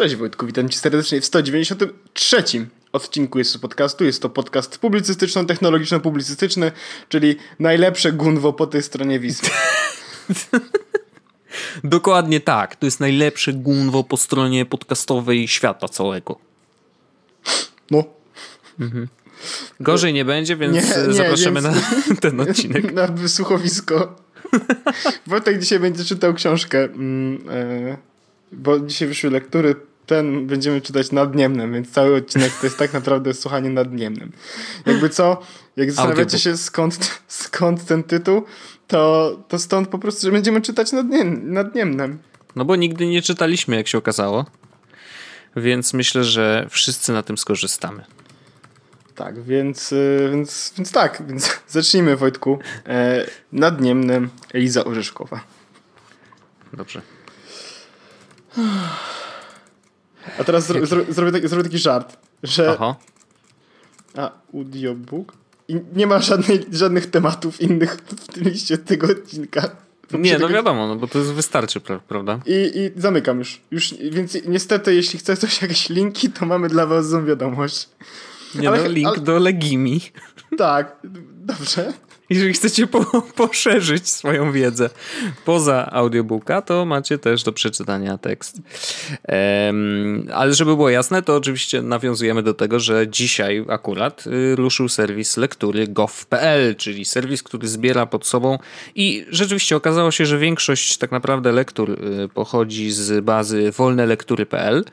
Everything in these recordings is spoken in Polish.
Cześć Wojtku, witam cię serdecznie w 193 odcinku jest to podcastu. Jest to podcast publicystyczno-technologiczno-publicystyczny, czyli najlepsze gunwo po tej stronie Wisły. Dokładnie tak. To jest najlepsze gunwo po stronie podcastowej świata całego. No. Mhm. Gorzej nie będzie, więc nie, nie, zapraszamy więc... na ten odcinek. Na wysłuchowisko. Wojtek dzisiaj będzie czytał książkę, mm, e, bo dzisiaj wyszły lektury ten będziemy czytać nadniemnym, więc cały odcinek to jest tak naprawdę słuchanie nadniemnym. Jakby co, jak zastanawiacie się skąd, skąd ten tytuł, to, to stąd po prostu, że będziemy czytać nadniem, nadniemnym. No bo nigdy nie czytaliśmy, jak się okazało. Więc myślę, że wszyscy na tym skorzystamy. Tak, więc, y, więc, więc tak, więc zacznijmy Wojtku. E, nadniemnym Eliza Orzeszkowa. Dobrze. A teraz zro, zro, zrobię, taki, zrobię taki żart, że. Aha. A, audiobook? I nie ma żadnej, żadnych tematów innych w tym liście tego odcinka. Nie, no wiadomo, no bo to jest wystarczy, prawda? I, I zamykam już. już. Więc niestety, jeśli chcesz coś, jakieś linki, to mamy dla was złą wiadomość. Nie ale, no, link ale... do Legimi. Tak, dobrze. Jeżeli chcecie po, poszerzyć swoją wiedzę poza audiobooka, to macie też do przeczytania tekst. Um, ale żeby było jasne, to oczywiście nawiązujemy do tego, że dzisiaj akurat y, ruszył serwis lektury gov.pl, czyli serwis, który zbiera pod sobą i rzeczywiście okazało się, że większość tak naprawdę lektur y, pochodzi z bazy wolnelektury.pl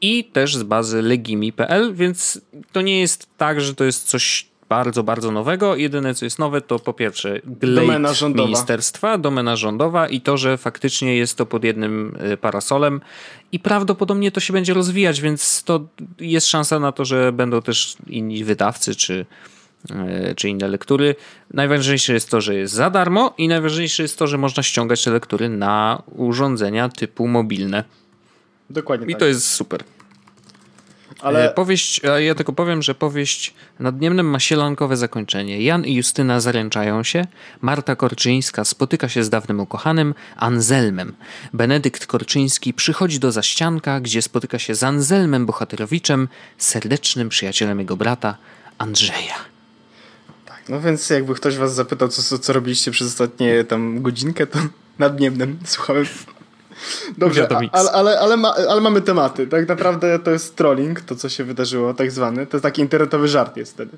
i też z bazy legimi.pl, więc to nie jest tak, że to jest coś bardzo, bardzo nowego. Jedyne, co jest nowe, to po pierwsze domena ministerstwa, domena rządowa i to, że faktycznie jest to pod jednym y, parasolem i prawdopodobnie to się będzie rozwijać, więc to jest szansa na to, że będą też inni wydawcy czy, y, czy inne lektury. Najważniejsze jest to, że jest za darmo i najważniejsze jest to, że można ściągać te lektury na urządzenia typu mobilne. Dokładnie I tak. to jest super. Ale... E, powieść, ja tylko powiem, że powieść Nadniemnym ma sielankowe zakończenie. Jan i Justyna zaręczają się, Marta Korczyńska spotyka się z dawnym ukochanym Anselmem. Benedykt Korczyński przychodzi do zaścianka, gdzie spotyka się z Anselmem Bohaterowiczem, serdecznym przyjacielem jego brata Andrzeja. Tak, no więc jakby ktoś was zapytał, co, co robiliście przez ostatnie tam godzinkę, to nadniemnym słuchałem Dobrze, ale, ale, ale, ma, ale, mamy tematy. Tak naprawdę to jest trolling, to co się wydarzyło, tak zwany. To jest taki internetowy żart jest wtedy.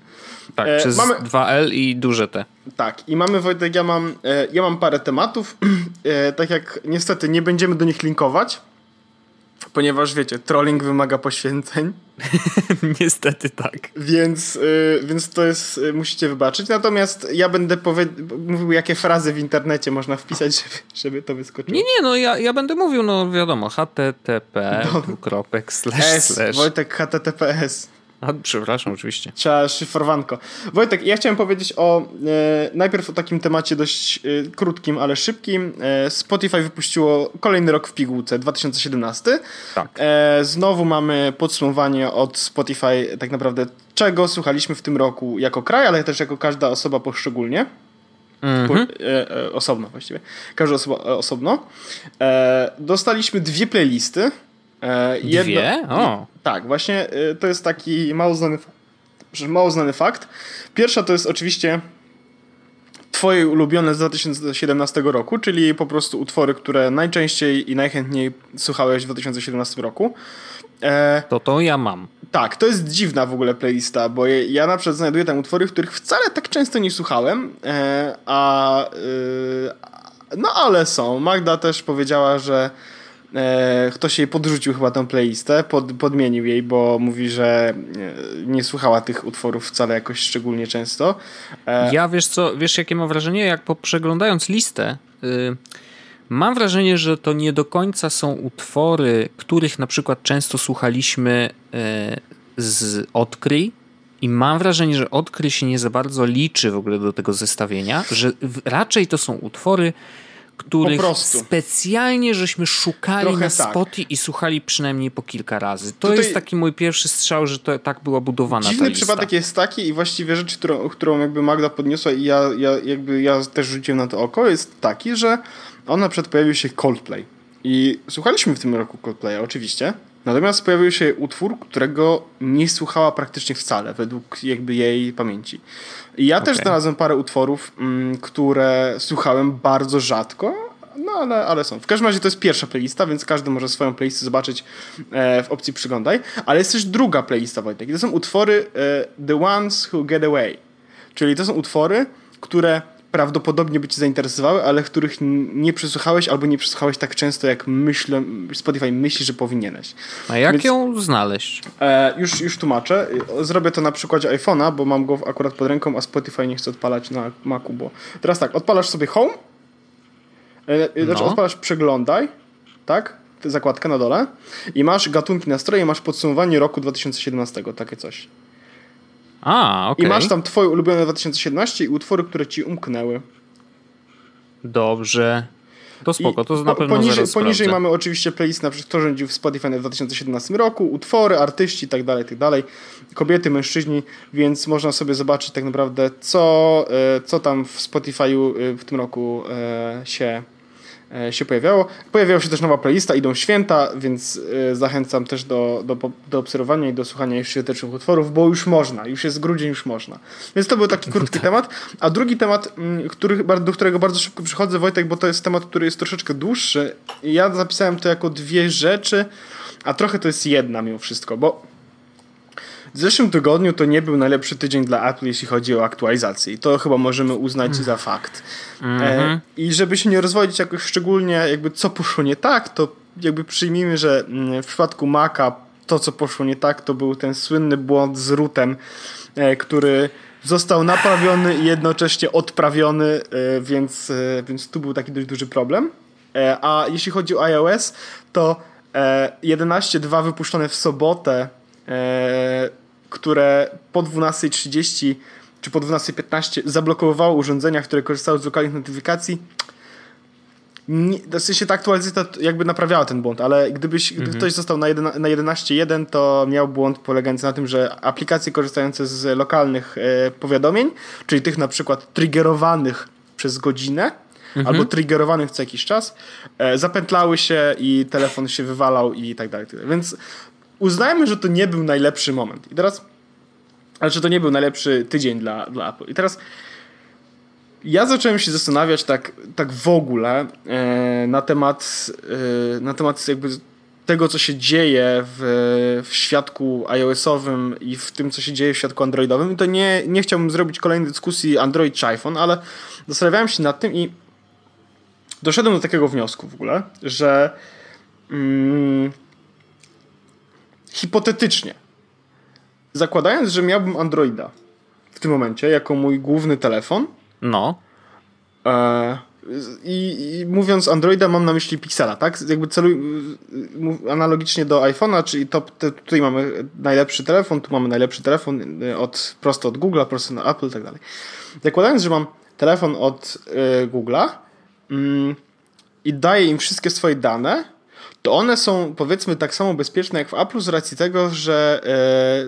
Tak, e, przez mamy... 2L i duże T. Tak, i mamy Wojtek, ja mam, e, ja mam parę tematów. E, tak jak niestety nie będziemy do nich linkować, ponieważ wiecie, trolling wymaga poświęceń. Niestety tak. Więc, y, więc to jest, y, musicie wybaczyć. Natomiast ja będę mówił, jakie frazy w internecie można wpisać, żeby, żeby to wyskoczyło. Nie, nie, no ja, ja będę mówił, no wiadomo, http, kropek, slash, slash. Wojtek, https. A, przepraszam, oczywiście. Trzeba szyfrowanko. Wojtek, ja chciałem powiedzieć o e, najpierw o takim temacie dość e, krótkim, ale szybkim. E, Spotify wypuściło kolejny rok w pigułce, 2017. Tak. E, znowu mamy podsumowanie od Spotify tak naprawdę czego słuchaliśmy w tym roku jako kraj, ale też jako każda osoba poszczególnie. Mm -hmm. osobno właściwie. Każda osoba osobno. dostaliśmy dwie playlisty. E, jedno, Dwie? O. Tak, właśnie e, to jest taki mało znany, mało znany fakt. Pierwsza to jest oczywiście twoje ulubione z 2017 roku, czyli po prostu utwory, które najczęściej i najchętniej słuchałeś w 2017 roku. E, to to ja mam. Tak, to jest dziwna w ogóle playlista, bo ja na przykład znajduję tam utwory, których wcale tak często nie słuchałem, e, a no ale są. Magda też powiedziała, że e, ktoś jej podrzucił chyba tą playlistę, pod, podmienił jej, bo mówi, że e, nie słuchała tych utworów wcale jakoś szczególnie często. E, ja wiesz co, wiesz jakie mam wrażenie, jak przeglądając listę, y, mam wrażenie, że to nie do końca są utwory, których na przykład często słuchaliśmy y, z Odkryj, i mam wrażenie, że Odkryj się nie za bardzo liczy w ogóle do tego zestawienia, że raczej to są utwory, których specjalnie żeśmy szukali Trochę na tak. Spotify i słuchali przynajmniej po kilka razy. To Tutaj jest taki mój pierwszy strzał, że to tak była budowana Dziwny ta lista. przypadek jest taki i właściwie rzecz, którą, którą jakby Magda podniosła i ja, ja, jakby ja też rzuciłem na to oko, jest taki, że on na przykład pojawił się Coldplay. I słuchaliśmy w tym roku Coldplaya, oczywiście. Natomiast pojawił się utwór, którego nie słuchała praktycznie wcale, według jakby jej pamięci. I ja okay. też znalazłem parę utworów, mm, które słuchałem bardzo rzadko, no ale, ale są. W każdym razie to jest pierwsza playlista, więc każdy może swoją playlistę zobaczyć e, w opcji przyglądaj. Ale jest też druga playlista, Wojtek. I to są utwory e, The Ones Who Get Away. Czyli to są utwory, które prawdopodobnie by cię zainteresowały, ale których nie przesłuchałeś albo nie przesłuchałeś tak często, jak myślę, Spotify myśli, że powinieneś. A jak Więc, ją znaleźć? E, już, już tłumaczę. Zrobię to na przykładzie iPhone'a, bo mam go akurat pod ręką, a Spotify nie chce odpalać na Macu, bo teraz tak, odpalasz sobie Home, e, znaczy no. odpalasz Przeglądaj, tak? Zakładkę na dole i masz gatunki nastroje, masz podsumowanie roku 2017, takie coś. A, okay. I masz tam twoje ulubione 2017 i utwory, które ci umknęły. Dobrze. To spoko, to na pewno poniżej, poniżej mamy oczywiście playlist na przykład kto rządził w Spotify w 2017 roku, utwory, artyści itd., tak itd., tak kobiety, mężczyźni, więc można sobie zobaczyć tak naprawdę co, e, co tam w Spotify'u e, w tym roku e, się się pojawiało. Pojawiała się też nowa playlista, idą święta, więc e, zachęcam też do, do, do obserwowania i do słuchania już świątecznych utworów, bo już można, już jest grudzień, już można. Więc to był taki krótki tak. temat. A drugi temat, mm, który, do którego bardzo szybko przychodzę, Wojtek, bo to jest temat, który jest troszeczkę dłuższy. Ja zapisałem to jako dwie rzeczy, a trochę to jest jedna mimo wszystko, bo w zeszłym tygodniu to nie był najlepszy tydzień dla Apple, jeśli chodzi o aktualizację. I to chyba możemy uznać za fakt. Mm -hmm. I żeby się nie rozwodzić jakoś szczególnie, jakby co poszło nie tak, to jakby przyjmijmy, że mm, w przypadku Maca to, co poszło nie tak, to był ten słynny błąd z rootem, e, który został naprawiony i jednocześnie odprawiony, e, więc, więc tu był taki dość duży problem. A jeśli chodzi o iOS, to 11.2 wypuszczone w sobotę które po 12.30 czy po 12.15 zablokowało urządzenia, które korzystały z lokalnych notyfikacji. Nie, w sensie ta aktualizacja jakby naprawiała ten błąd, ale gdybyś, gdyby mhm. ktoś został na, na 11.1, to miał błąd polegający na tym, że aplikacje korzystające z lokalnych e, powiadomień, czyli tych na przykład triggerowanych przez godzinę, mhm. albo triggerowanych co jakiś czas, e, zapętlały się i telefon się wywalał i tak dalej. Tak Więc uznajmy, że to nie był najlepszy moment. I teraz, ale że to nie był najlepszy tydzień dla, dla Apple. I teraz ja zacząłem się zastanawiać tak, tak w ogóle e, na temat, e, na temat jakby tego, co się dzieje w, w świadku iOS-owym i w tym, co się dzieje w świadku Androidowym. I to nie, nie chciałbym zrobić kolejnej dyskusji Android czy iPhone, ale zastanawiałem się nad tym i doszedłem do takiego wniosku w ogóle, że mm, hipotetycznie, zakładając, że miałbym Androida w tym momencie jako mój główny telefon. No. E, i, i, mówiąc Androida, mam na myśli Pixela, tak? Jakby celuj, analogicznie do iPhone'a, czyli to, te, tutaj mamy najlepszy telefon, tu mamy najlepszy telefon e, od, prosto od Google'a, prosto na Apple i tak dalej. Zakładając, że mam telefon od y, Google'a mm, i daję im wszystkie swoje dane, to one są powiedzmy tak samo bezpieczne jak w Apple z racji tego, że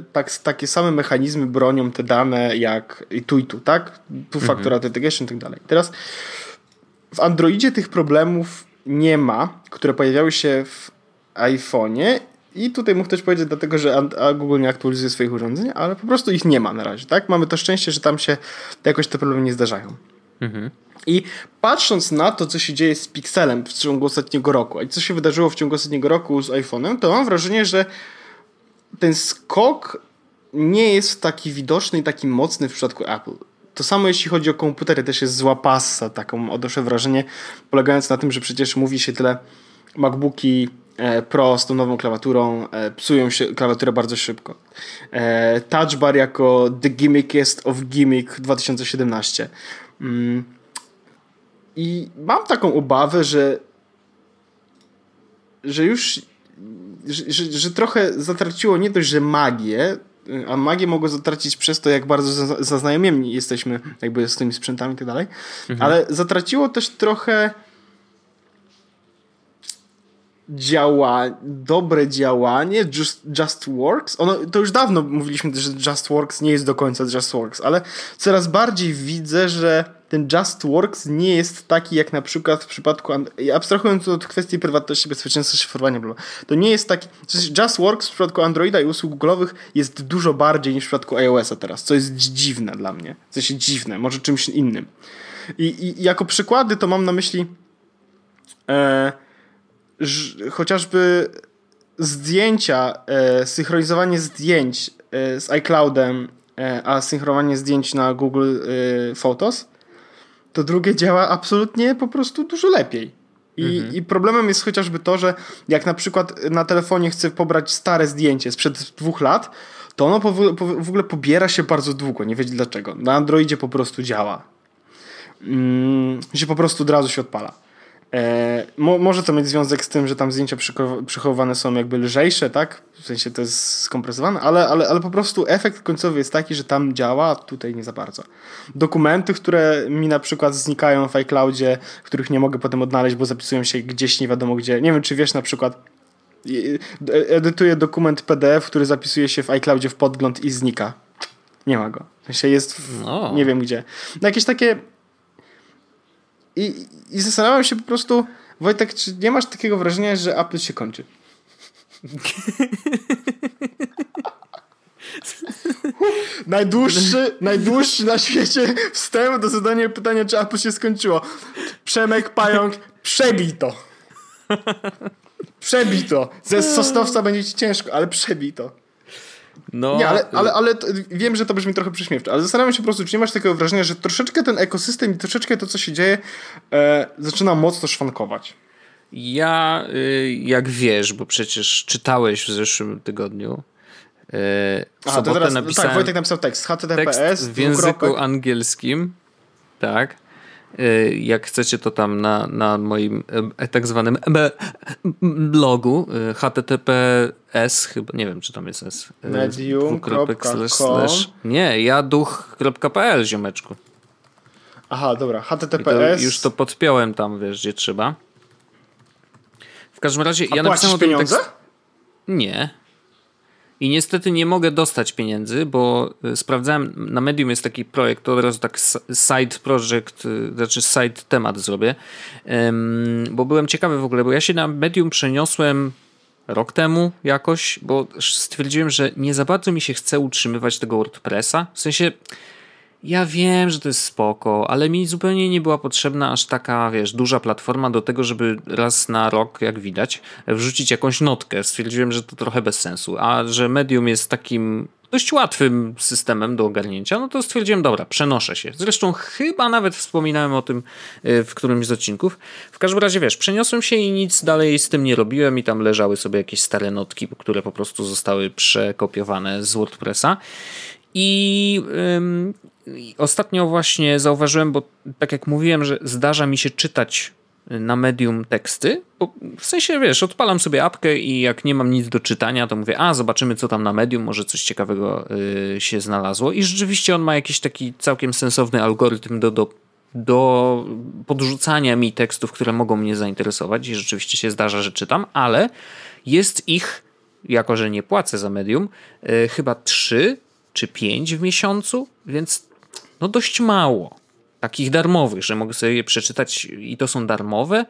e, tak, takie same mechanizmy bronią te dane jak i tu i tu, tak? Tu mhm. factor authentication i tak dalej. Teraz w Androidzie tych problemów nie ma, które pojawiały się w iPhone'ie i tutaj mógł też powiedzieć dlatego, że Google nie aktualizuje swoich urządzeń, ale po prostu ich nie ma na razie, tak? Mamy to szczęście, że tam się jakoś te problemy nie zdarzają. Mhm. I patrząc na to, co się dzieje z Pixelem w ciągu ostatniego roku, a co się wydarzyło w ciągu ostatniego roku z iPhone'em, to mam wrażenie, że ten skok nie jest taki widoczny i taki mocny w przypadku Apple. To samo jeśli chodzi o komputery, też jest zła passa, taką odnoszę wrażenie, polegając na tym, że przecież mówi się tyle MacBooki e, Pro z tą nową klawiaturą e, psują się klawiaturę bardzo szybko. E, touch Bar jako The Gimmick of Gimmick 2017. I mam taką obawę, że że już że, że, że trochę zatraciło nie dość, że magię, a magię mogło zatracić przez to, jak bardzo zaznajomieni jesteśmy jakby z tymi sprzętami i tak dalej, mhm. ale zatraciło też trochę działa, dobre działanie, just, just Works. Ono, to już dawno mówiliśmy, że Just Works nie jest do końca Just Works, ale coraz bardziej widzę, że ten Just Works nie jest taki jak na przykład w przypadku, abstrahując od kwestii prywatności, bezpieczeństwa, szyfrowania, to nie jest taki, Just Works w przypadku Androida i usług Google'owych jest dużo bardziej niż w przypadku iOS-a teraz, co jest dziwne dla mnie, w sensie dziwne, może czymś innym. I, i jako przykłady to mam na myśli e, chociażby zdjęcia, e, synchronizowanie zdjęć e, z iCloudem, e, a synchronizowanie zdjęć na Google e, Photos, to drugie działa absolutnie po prostu dużo lepiej. I, mhm. I problemem jest chociażby to, że jak na przykład na telefonie chcę pobrać stare zdjęcie sprzed dwóch lat, to ono po, po, w ogóle pobiera się bardzo długo, nie wiecie dlaczego. Na Androidzie po prostu działa. Mm, się po prostu od razu się odpala. E, mo, może to mieć związek z tym, że tam zdjęcia przechowywane są jakby lżejsze, tak? W sensie to jest skompresowane, ale, ale, ale po prostu efekt końcowy jest taki, że tam działa, a tutaj nie za bardzo. Dokumenty, które mi na przykład znikają w iCloudzie, których nie mogę potem odnaleźć, bo zapisują się gdzieś nie wiadomo gdzie. Nie wiem, czy wiesz na przykład edytuję dokument PDF, który zapisuje się w iCloudzie w podgląd i znika. Nie ma go. W sensie jest w, no. nie wiem gdzie. No jakieś takie i, I zastanawiam się po prostu, Wojtek, czy nie masz takiego wrażenia, że Apple się kończy? najdłuższy, najdłuższy na świecie wstęp do zadania pytania, czy Apple się skończyło. Przemek Pająk, przebij to. Przebij to. Ze Sosnowca będzie ci ciężko, ale przebij to. No, nie, ale, ale, ale wiem, że to brzmi trochę prześmiewczo, ale zastanawiam się po prostu, czy nie masz takiego wrażenia, że troszeczkę ten ekosystem i troszeczkę to, co się dzieje, e, zaczyna mocno szwankować. Ja, y, jak wiesz, bo przecież czytałeś w zeszłym tygodniu, y, w Aha, to teraz, napisałem tak, Wojtek napisał tekst, https tekst w języku angielskim, tak, Y, jak chcecie, to tam na, na moim e, tak zwanym blogu y, https, chyba nie wiem, czy tam jest S. Y, Medium.com Nie, ja duch.pl, ziomeczku. Aha, dobra, https. To, już to podpiąłem tam, wiesz, gdzie trzeba. W każdym razie A ja napisałem pieniądze? Tekst... Nie. I niestety nie mogę dostać pieniędzy, bo y, sprawdzałem, na Medium jest taki projekt, to od razu tak side project, y, znaczy side temat zrobię, bo byłem ciekawy w ogóle, bo ja się na Medium przeniosłem rok temu jakoś, bo stwierdziłem, że nie za bardzo mi się chce utrzymywać tego WordPressa. W sensie ja wiem, że to jest spoko, ale mi zupełnie nie była potrzebna aż taka, wiesz, duża platforma do tego, żeby raz na rok, jak widać, wrzucić jakąś notkę. Stwierdziłem, że to trochę bez sensu. A że Medium jest takim dość łatwym systemem do ogarnięcia, no to stwierdziłem, dobra, przenoszę się. Zresztą chyba nawet wspominałem o tym y, w którymś z odcinków. W każdym razie, wiesz, przeniosłem się i nic dalej z tym nie robiłem i tam leżały sobie jakieś stare notki, które po prostu zostały przekopiowane z WordPressa. I ostatnio właśnie zauważyłem, bo tak jak mówiłem, że zdarza mi się czytać na medium teksty, w sensie wiesz, odpalam sobie apkę i jak nie mam nic do czytania, to mówię, a zobaczymy co tam na medium, może coś ciekawego y, się znalazło. I rzeczywiście on ma jakiś taki całkiem sensowny algorytm do, do, do podrzucania mi tekstów, które mogą mnie zainteresować i rzeczywiście się zdarza, że czytam, ale jest ich, jako że nie płacę za medium, y, chyba trzy czy pięć w miesiącu, więc no dość mało. Takich darmowych, że mogę sobie je przeczytać i to są darmowe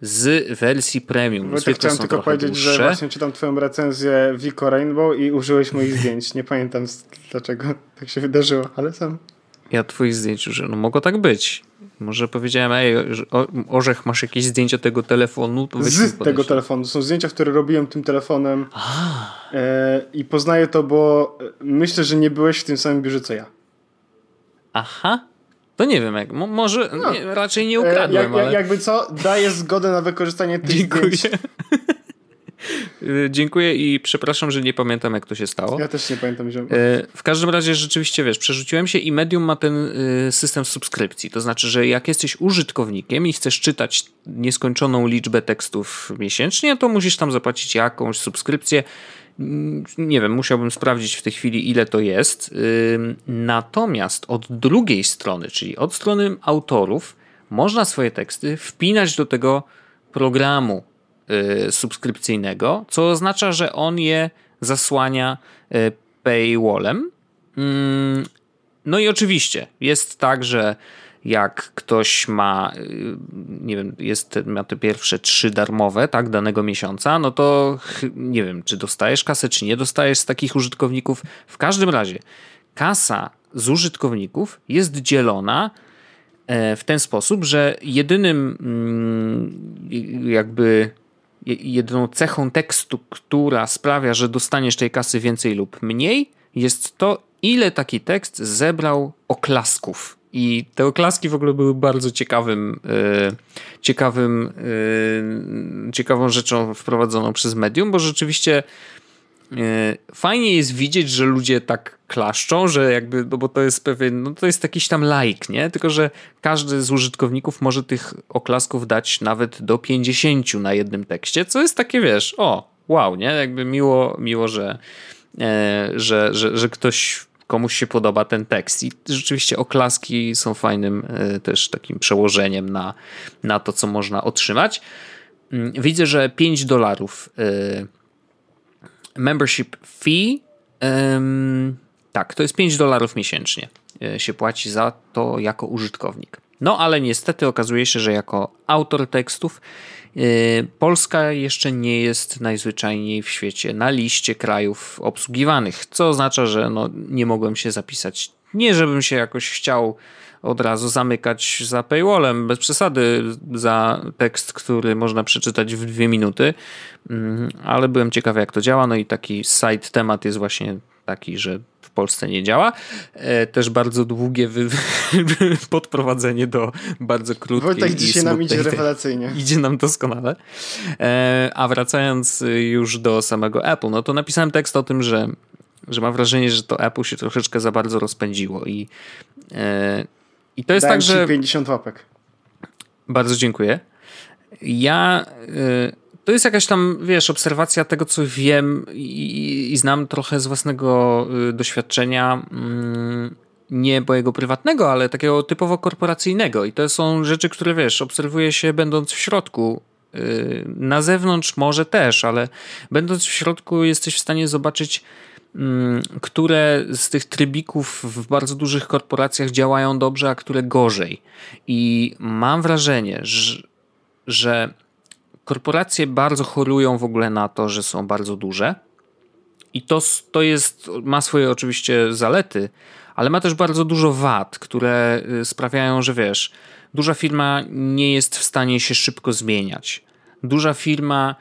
z wersji premium. Wojtek, chciałem tylko powiedzieć, dłuższe. że właśnie czytam twoją recenzję Vico Rainbow i użyłeś moich zdjęć. Nie pamiętam dlaczego tak się wydarzyło, ale sam. Ja twoich zdjęć użyłem. No mogło tak być. Może powiedziałem, ej, Orzech, masz jakieś zdjęcia tego telefonu? To z tego telefonu. Są zdjęcia, które robiłem tym telefonem. E, I poznaję to, bo myślę, że nie byłeś w tym samym biurze, co ja. Aha. To nie wiem, jak. może no. nie, raczej nie ukradłem, jak, ale... Jakby co, daję zgodę na wykorzystanie tych Dziękuję. zdjęć. Dziękuję i przepraszam, że nie pamiętam, jak to się stało. Ja też nie pamiętam. Że... W każdym razie rzeczywiście, wiesz, przerzuciłem się i Medium ma ten y, system subskrypcji. To znaczy, że jak jesteś użytkownikiem i chcesz czytać nieskończoną liczbę tekstów miesięcznie, to musisz tam zapłacić jakąś subskrypcję nie wiem, musiałbym sprawdzić w tej chwili, ile to jest. Natomiast od drugiej strony, czyli od strony autorów, można swoje teksty wpinać do tego programu y, subskrypcyjnego, co oznacza, że on je zasłania y, paywallem. No i oczywiście jest tak, że jak ktoś ma, y, nie wiem, jest, ma te pierwsze trzy darmowe, tak, danego miesiąca, no to nie wiem, czy dostajesz kasę, czy nie dostajesz z takich użytkowników. W każdym razie kasa z użytkowników jest dzielona e, w ten sposób, że jedynym mm, jakby jedyną cechą tekstu, która sprawia, że dostaniesz tej kasy więcej lub mniej, jest to, ile taki tekst zebrał oklasków. I te oklaski w ogóle były bardzo ciekawym, yy, ciekawym, yy, ciekawą rzeczą wprowadzoną przez medium, bo rzeczywiście yy, fajnie jest widzieć, że ludzie tak klaszczą, że jakby, no bo to jest pewien, no to jest jakiś tam like, nie? Tylko, że każdy z użytkowników może tych oklasków dać nawet do 50 na jednym tekście, co jest takie, wiesz, o, wow, nie? Jakby miło, miło, że, że, że, że ktoś komuś się podoba ten tekst. I rzeczywiście oklaski są fajnym e, też takim przełożeniem na, na to, co można otrzymać. Mm, widzę, że 5 dolarów e, membership fee. Tak, to jest 5 dolarów miesięcznie e, się płaci za to jako użytkownik. No ale niestety okazuje się, że jako autor tekstów Y, Polska jeszcze nie jest najzwyczajniej w świecie na liście krajów obsługiwanych, co oznacza, że no, nie mogłem się zapisać. Nie, żebym się jakoś chciał od razu zamykać za paywallem, bez przesady, za tekst, który można przeczytać w dwie minuty, mm, ale byłem ciekawy, jak to działa. No i taki side temat jest właśnie taki, że Polsce nie działa. E, też bardzo długie wy... podprowadzenie do bardzo krótkiej Wojtek dzisiaj nam idzie rewelacyjnie. Idzie nam doskonale. E, a wracając już do samego Apple, no to napisałem tekst o tym, że, że mam wrażenie, że to Apple się troszeczkę za bardzo rozpędziło i, e, i to jest Dałem tak, że... 50 łapek. Bardzo dziękuję. Ja to jest jakaś tam, wiesz, obserwacja tego, co wiem i, i znam trochę z własnego y, doświadczenia. Mm, nie mojego prywatnego, ale takiego typowo korporacyjnego. I to są rzeczy, które wiesz, obserwuje się będąc w środku. Y, na zewnątrz może też, ale będąc w środku jesteś w stanie zobaczyć, mm, które z tych trybików w bardzo dużych korporacjach działają dobrze, a które gorzej. I mam wrażenie, że, że korporacje bardzo chorują w ogóle na to, że są bardzo duże. I to, to jest, ma swoje oczywiście zalety, ale ma też bardzo dużo wad, które y, sprawiają, że wiesz, duża firma nie jest w stanie się szybko zmieniać. Duża firma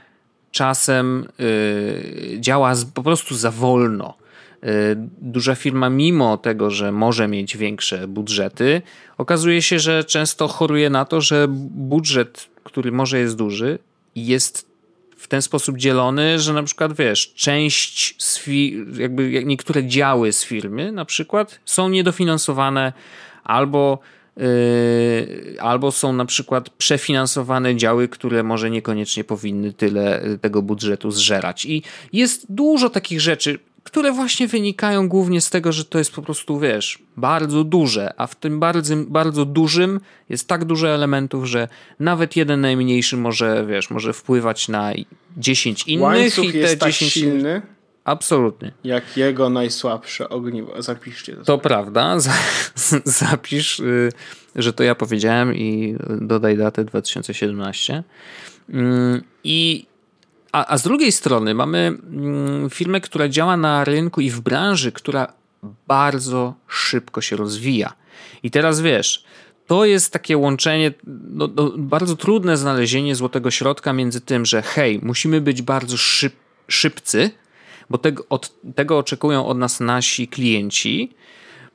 czasem y, działa z, po prostu za wolno. Y, duża firma, mimo tego, że może mieć większe budżety, okazuje się, że często choruje na to, że budżet, który może jest duży, jest w ten sposób dzielony, że na przykład wiesz, część z jakby niektóre działy z firmy na przykład są niedofinansowane albo Yy, albo są na przykład przefinansowane działy, które może niekoniecznie powinny tyle tego budżetu zżerać. I jest dużo takich rzeczy które właśnie wynikają głównie z tego, że to jest po prostu, wiesz, bardzo duże, a w tym bardzo, bardzo dużym jest tak dużo elementów, że nawet jeden najmniejszy może, wiesz, może wpływać na 10 innych Łańcuch i te jest 10 tak silny. Absolutnie. Jak jego najsłabsze ogniwo. Zapiszcie to. To sobie. prawda. Zapisz, y, że to ja powiedziałem i dodaj datę 2017. Mm, I a, a z drugiej strony mamy mm, firmę, która działa na rynku i w branży, która bardzo szybko się rozwija. I teraz wiesz, to jest takie łączenie, no, no, bardzo trudne znalezienie złotego środka między tym, że hej, musimy być bardzo szyb, szybcy, bo tego, od, tego oczekują od nas nasi klienci.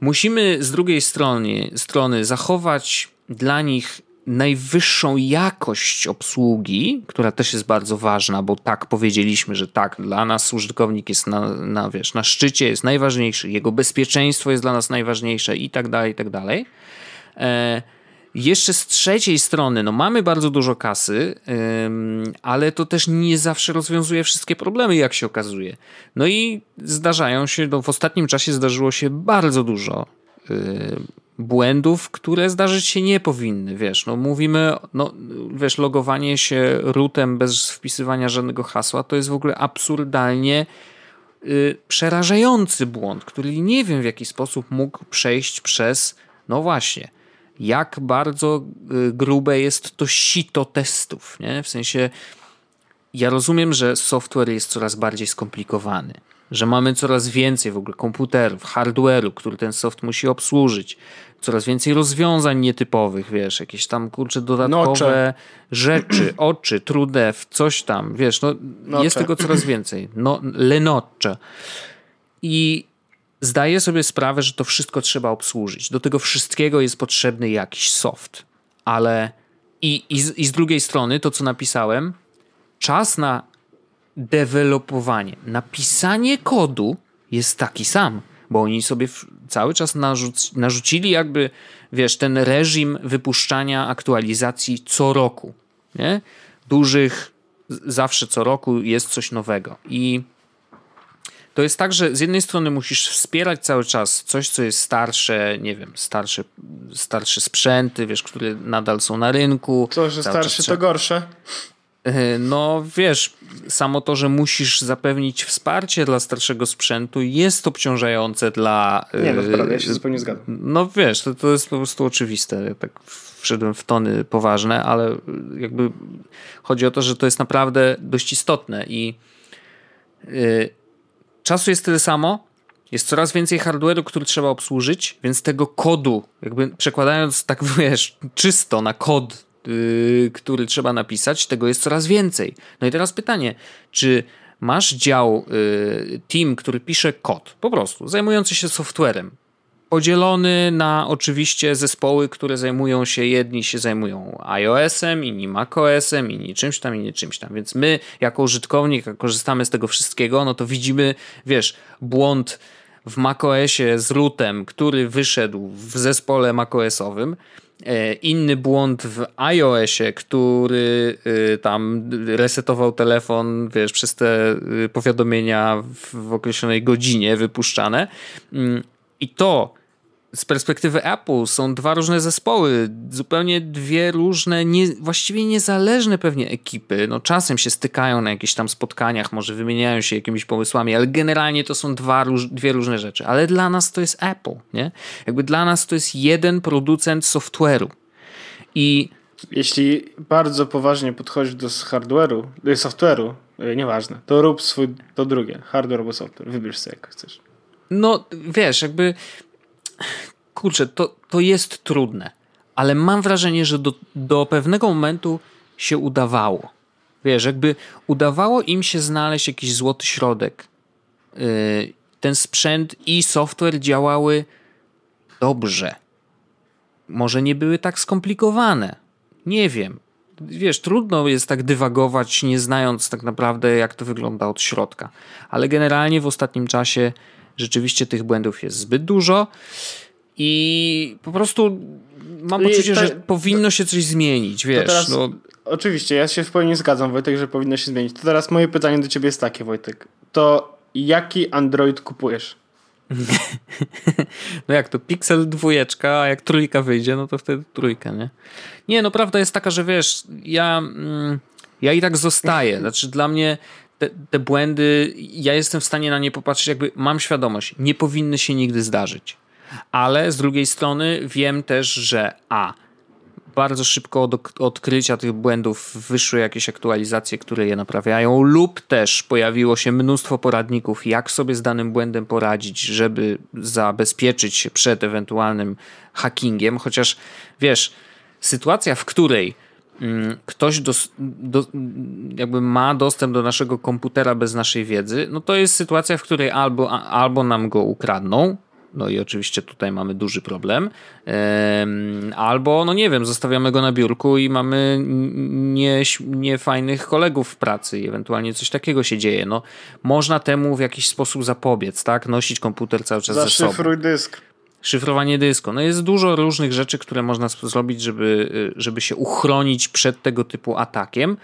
Musimy z drugiej strony, strony zachować dla nich najwyższą jakość obsługi, która też jest bardzo ważna, bo tak powiedzieliśmy, że tak, dla nas użytkownik jest na, na, wiesz, na szczycie, jest najważniejszy, jego bezpieczeństwo jest dla nas najważniejsze i tak dalej, i tak dalej. E, jeszcze z trzeciej strony, no mamy bardzo dużo kasy, ale to też nie zawsze rozwiązuje wszystkie problemy, jak się okazuje. No i zdarzają się, no w ostatnim czasie zdarzyło się bardzo dużo błędów, które zdarzyć się nie powinny, wiesz, no mówimy, no wiesz, logowanie się rootem bez wpisywania żadnego hasła, to jest w ogóle absurdalnie y, przerażający błąd, który nie wiem w jaki sposób mógł przejść przez, no właśnie, jak bardzo y, grube jest to sito testów. Nie? W sensie, ja rozumiem, że software jest coraz bardziej skomplikowany, że mamy coraz więcej w ogóle komputerów, hardware'u, który ten soft musi obsłużyć, coraz więcej rozwiązań nietypowych, wiesz, jakieś tam kurcze dodatkowe Nocze. rzeczy, oczy, trudev, coś tam, wiesz, no Nocze. jest tego coraz więcej. No, lenocze. I zdaję sobie sprawę, że to wszystko trzeba obsłużyć. Do tego wszystkiego jest potrzebny jakiś soft. Ale i, i, z, i z drugiej strony to, co napisałem, czas na dewelopowanie, napisanie kodu jest taki sam, bo oni sobie cały czas narzuc, narzucili jakby, wiesz, ten reżim wypuszczania aktualizacji co roku, nie? Dużych, zawsze co roku jest coś nowego i to jest tak, że z jednej strony musisz wspierać cały czas coś, co jest starsze, nie wiem, starsze, starsze sprzęty, wiesz, które nadal są na rynku. Co, że starsze to gorsze? E, no wiesz, samo to, że musisz zapewnić wsparcie dla starszego sprzętu jest obciążające dla... Nie no, prawda, ja się zupełnie zgadzam. No wiesz, to, to jest po prostu oczywiste. Ja tak wszedłem w tony poważne, ale jakby chodzi o to, że to jest naprawdę dość istotne i yy, czasu jest tyle samo, jest coraz więcej hardware'u, który trzeba obsłużyć, więc tego kodu, jakby przekładając tak wiesz, czysto na kod, yy, który trzeba napisać, tego jest coraz więcej. No i teraz pytanie, czy masz dział, yy, team, który pisze kod, po prostu, zajmujący się softwarem, podzielony na oczywiście zespoły, które zajmują się, jedni się zajmują iOS-em, inni macOS-em, inni czymś tam, inni czymś tam. Więc my, jako użytkownik, jak korzystamy z tego wszystkiego, no to widzimy, wiesz, błąd w macOSie z rootem, który wyszedł w zespole macOSowym, inny błąd w iOSie, który e, tam resetował telefon, wiesz, przez te e, powiadomienia w określonej godzinie wypuszczane. Mm, I to z perspektywy Apple są dwa różne zespoły, zupełnie dwie różne, nie, właściwie niezależne pewnie ekipy. No, czasem się stykają na jakichś tam spotkaniach, może wymieniają się jakimiś pomysłami, ale generalnie to są dwa, dwie różne rzeczy. Ale dla nas to jest Apple, nie? Jakby dla nas to jest jeden producent software'u. I jeśli bardzo poważnie podchodzisz do hardware'u, do software'u, e, nieważne, to rób swój, to drugie, hardware albo software, wybierz sobie jak chcesz. No, wiesz, jakby kurczę, to, to jest trudne, ale mam wrażenie, że do, do pewnego momentu się udawało. Wiesz, jakby udawało im się znaleźć jakiś złoty środek. Yy, ten sprzęt i software działały dobrze. Może nie były tak skomplikowane. Nie wiem. Wiesz, trudno jest tak dywagować, nie znając tak naprawdę, jak to wygląda od środka. Ale generalnie w ostatnim czasie rzeczywiście tych błędów jest zbyt dużo i po prostu mam poczucie, że powinno się coś zmienić, wiesz. Teraz, no. Oczywiście, ja się w pełni zgadzam, Wojtek, że powinno się zmienić. To teraz moje pytanie do ciebie jest takie, Wojtek. To jaki Android kupujesz? no jak to Pixel dwójeczka, a jak trójka wyjdzie, no to wtedy trójka, nie? Nie, no prawda jest taka, że wiesz, ja, mm, ja i tak zostaję. Znaczy dla mnie te, te błędy, ja jestem w stanie na nie popatrzeć, jakby mam świadomość, nie powinny się nigdy zdarzyć. Ale z drugiej strony wiem też, że a bardzo szybko od odkrycia tych błędów wyszły jakieś aktualizacje, które je naprawiają, lub też pojawiło się mnóstwo poradników, jak sobie z danym błędem poradzić, żeby zabezpieczyć się przed ewentualnym hackingiem. Chociaż wiesz, sytuacja, w której ktoś dos, do, jakby ma dostęp do naszego komputera bez naszej wiedzy, no to jest sytuacja, w której albo, albo nam go ukradną, no i oczywiście tutaj mamy duży problem. Albo, no nie wiem, zostawiamy go na biurku i mamy niefajnych nie kolegów w pracy i ewentualnie coś takiego się dzieje. No, można temu w jakiś sposób zapobiec, tak? Nosić komputer cały czas Zaszyfruj ze sobą. dysk szyfrowanie dysku. No jest dużo różnych rzeczy, które można zrobić, żeby, żeby się uchronić przed tego typu atakiem.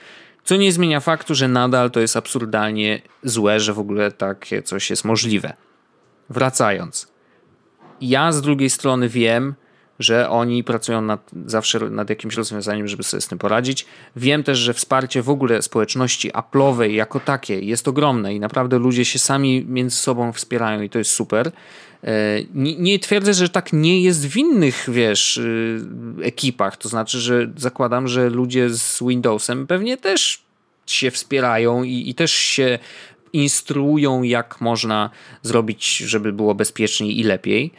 Co nie zmienia faktu, że nadal to jest absurdalnie złe, że w ogóle takie coś jest możliwe. Wracając. Ja z drugiej strony wiem, że oni pracują nad, zawsze nad jakimś rozwiązaniem, żeby sobie z tym poradzić. Wiem też, że wsparcie w ogóle społeczności Apple'owej jako takiej jest ogromne i naprawdę ludzie się sami między sobą wspierają i to jest super. E, nie, nie, twierdzę, że tak nie jest w innych, wiesz, y, ekipach. To znaczy, że zakładam, że ludzie z Windowsem pewnie też się wspierają i, i też się instruują, jak można zrobić, żeby było bezpieczniej i lepiej.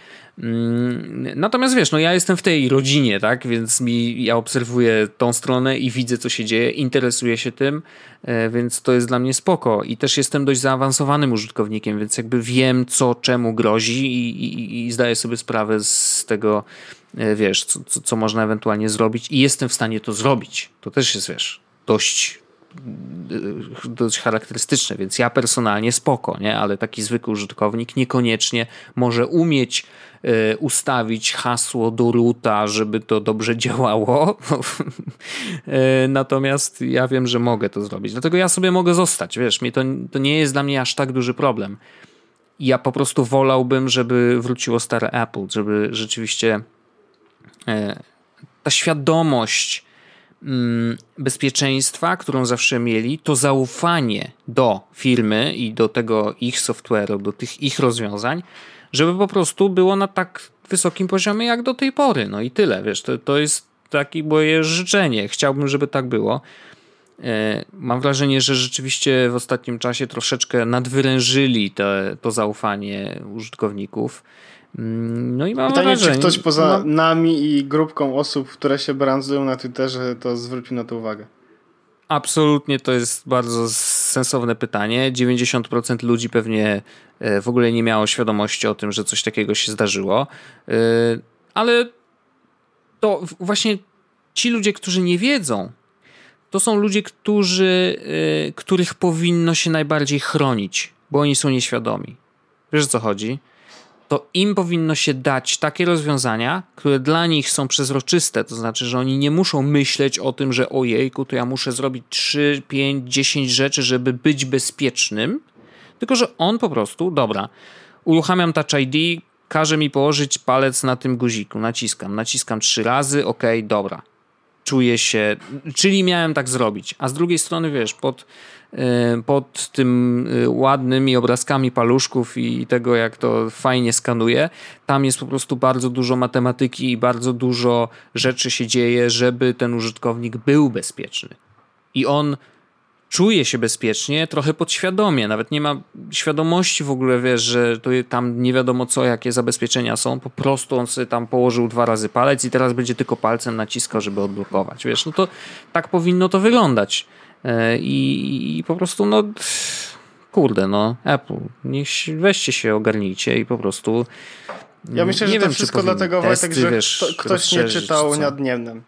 Mm, natomiast wiesz, no ja jestem w tej rodzinie, tak, więc mi, ja obserwuję tą stronę i widzę, co się dzieje, interesuję się tym, e, więc to jest dla mnie spoko. I też jestem dość zaawansowanym użytkownikiem, więc jakby wiem, co czemu grozi i, i, i zdaję sobie sprawę z tego, e, wiesz, co, co, co można ewentualnie zrobić i jestem w stanie to zrobić. To też jest, wiesz, dość dość charakterystyczne, więc ja personalnie spoko, nie? ale taki zwykły użytkownik niekoniecznie może umieć ustawić hasło do roota, żeby to dobrze działało. y, natomiast ja wiem, że mogę to zrobić. Dlatego ja sobie mogę zostać. Wiesz, mi to, to nie jest dla mnie aż tak duży problem. Ja po prostu wolałbym, żeby wróciło stare Apple, żeby rzeczywiście y, ta świadomość Mm, bezpieczeństwa, którą zawsze mieli, to zaufanie do firmy i do tego ich software'u, do tych ich rozwiązań, żeby po prostu było na tak wysokim poziomie jak do tej pory. No i tyle, wiesz, to, to jest takie moje życzenie. Chciałbym, żeby tak było. E, mam wrażenie, że rzeczywiście w ostatnim czasie troszeczkę nadwyrężyli te, to zaufanie użytkowników. No i mam Pytanie, wrażenie, czy ktoś poza no... nami i grupką osób, które się branżują na Twitterze, to zwrócił na to uwagę? Absolutnie to jest bardzo sensowne pytanie. 90% ludzi pewnie e, w ogóle nie miało świadomości o tym, że coś takiego się zdarzyło. E, ale to właśnie ci ludzie, którzy nie wiedzą, to są ludzie, którzy, e, których powinno się najbardziej chronić, bo oni są nieświadomi. Wiesz o co chodzi? To im powinno się dać takie rozwiązania, które dla nich są przezroczyste, to znaczy, że oni nie muszą myśleć o tym, że ojejku, to ja muszę zrobić 3, 5, 10 rzeczy, żeby być bezpiecznym, tylko że on po prostu, dobra, uruchamiam Touch ID, każe mi położyć palec na tym guziku, naciskam, naciskam trzy razy, ok, dobra, czuję się, czyli miałem tak zrobić, a z drugiej strony, wiesz, pod Y, pod tym y, ładnymi obrazkami paluszków i tego, jak to fajnie skanuje. Tam jest po prostu bardzo dużo matematyki i bardzo dużo rzeczy się dzieje, żeby ten użytkownik był bezpieczny. I on czuje się bezpiecznie, trochę podświadomie, nawet nie ma świadomości w ogóle, wiesz, że to tam nie wiadomo co, jakie zabezpieczenia są, po prostu on sobie tam położył dwa razy palec i teraz będzie tylko palcem naciskał, żeby odblokować, wiesz, no to tak powinno to wyglądać. E, I, i po prostu, no kurde, no Apple, niech weźcie się, ogarnijcie i po prostu. Ja myślę, że to wszystko dlatego, testy, Wojtek, że wiesz, ktoś nie czytał nad Niemnem.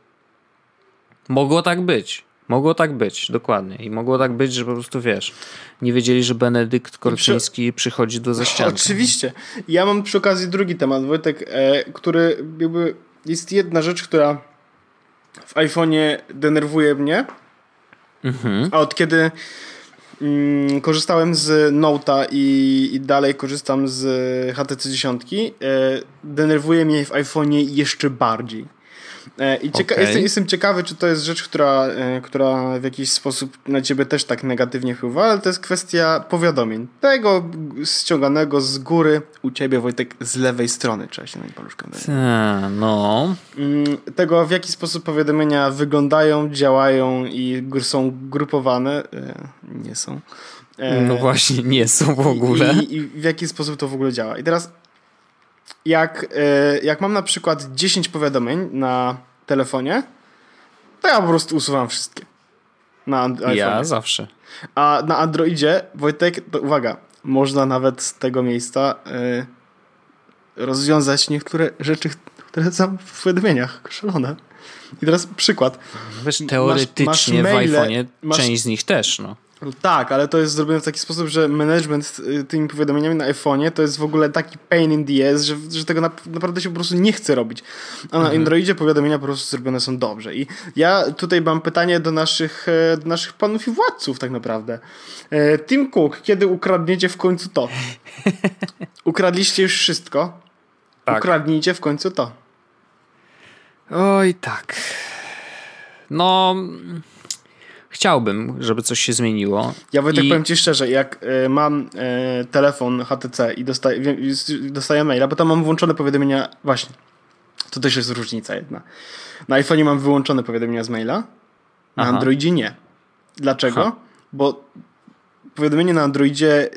Mogło tak być. Mogło tak być, dokładnie. I mogło tak być, że po prostu wiesz, nie wiedzieli, że Benedykt Korczyński przy... przychodzi do zaścianku. Oczywiście. Ja mam przy okazji drugi temat, Wojtek, e, który jakby jest jedna rzecz, która w iPhone'ie denerwuje mnie Mhm. A od kiedy mm, korzystałem z Note'a i, i, dalej korzystam z HTC 10, e, denerwuje mnie w iPhone'ie jeszcze bardziej. E, I cieka okay. jestem, jestem, ciekawy, czy to jest rzecz, która, e, która w jakiś sposób na ciebie też tak negatywnie wpływa, ale to jest kwestia powiadomień. Tego ściąganego z góry u ciebie, Wojtek, z lewej strony. Trzeba się na nie paluszkę Ta, no. Mm, tego, w jaki sposób powiadomienia wyglądają, działają i są grupowane. E, nie są. No właśnie, nie są w ogóle. I, I, w jaki sposób to w ogóle działa. I teraz jak, e, jak mam na przykład 10 powiadomień na telefonie, to ja po prostu usuwam wszystkie. Na iPhone. Ja zawsze. A na Androidzie, Wojtek, to uwaga, można nawet z tego miejsca y, rozwiązać niektóre rzeczy, które są w powiadomieniach. Szalone. I teraz przykład. Wiesz, teoretycznie masz, masz maile, w iPhone'ie masz, część z nich też, no. Tak, ale to jest zrobione w taki sposób, że management y, tymi powiadomieniami na iPhone'ie to jest w ogóle taki pain in the ass, że, że tego naprawdę się po prostu nie chce robić. A na mhm. Androidzie powiadomienia po prostu zrobione są dobrze. I ja tutaj mam pytanie do naszych, e, do naszych panów i władców tak naprawdę. E, Tim Cook, kiedy ukradniecie w końcu to? Ukradliście już wszystko? Tak. Ukradnijcie w końcu to. Oj, tak. No, chciałbym, żeby coś się zmieniło. Ja Wojtek I... powiem ci szczerze, jak y, mam y, telefon HTC i dostaję, dostaję maila, bo tam mam włączone powiadomienia, właśnie, to też jest różnica jedna. Na iPhone'ie mam wyłączone powiadomienia z maila, na Aha. Androidzie nie. Dlaczego? Ha. Bo powiadomienie na Androidzie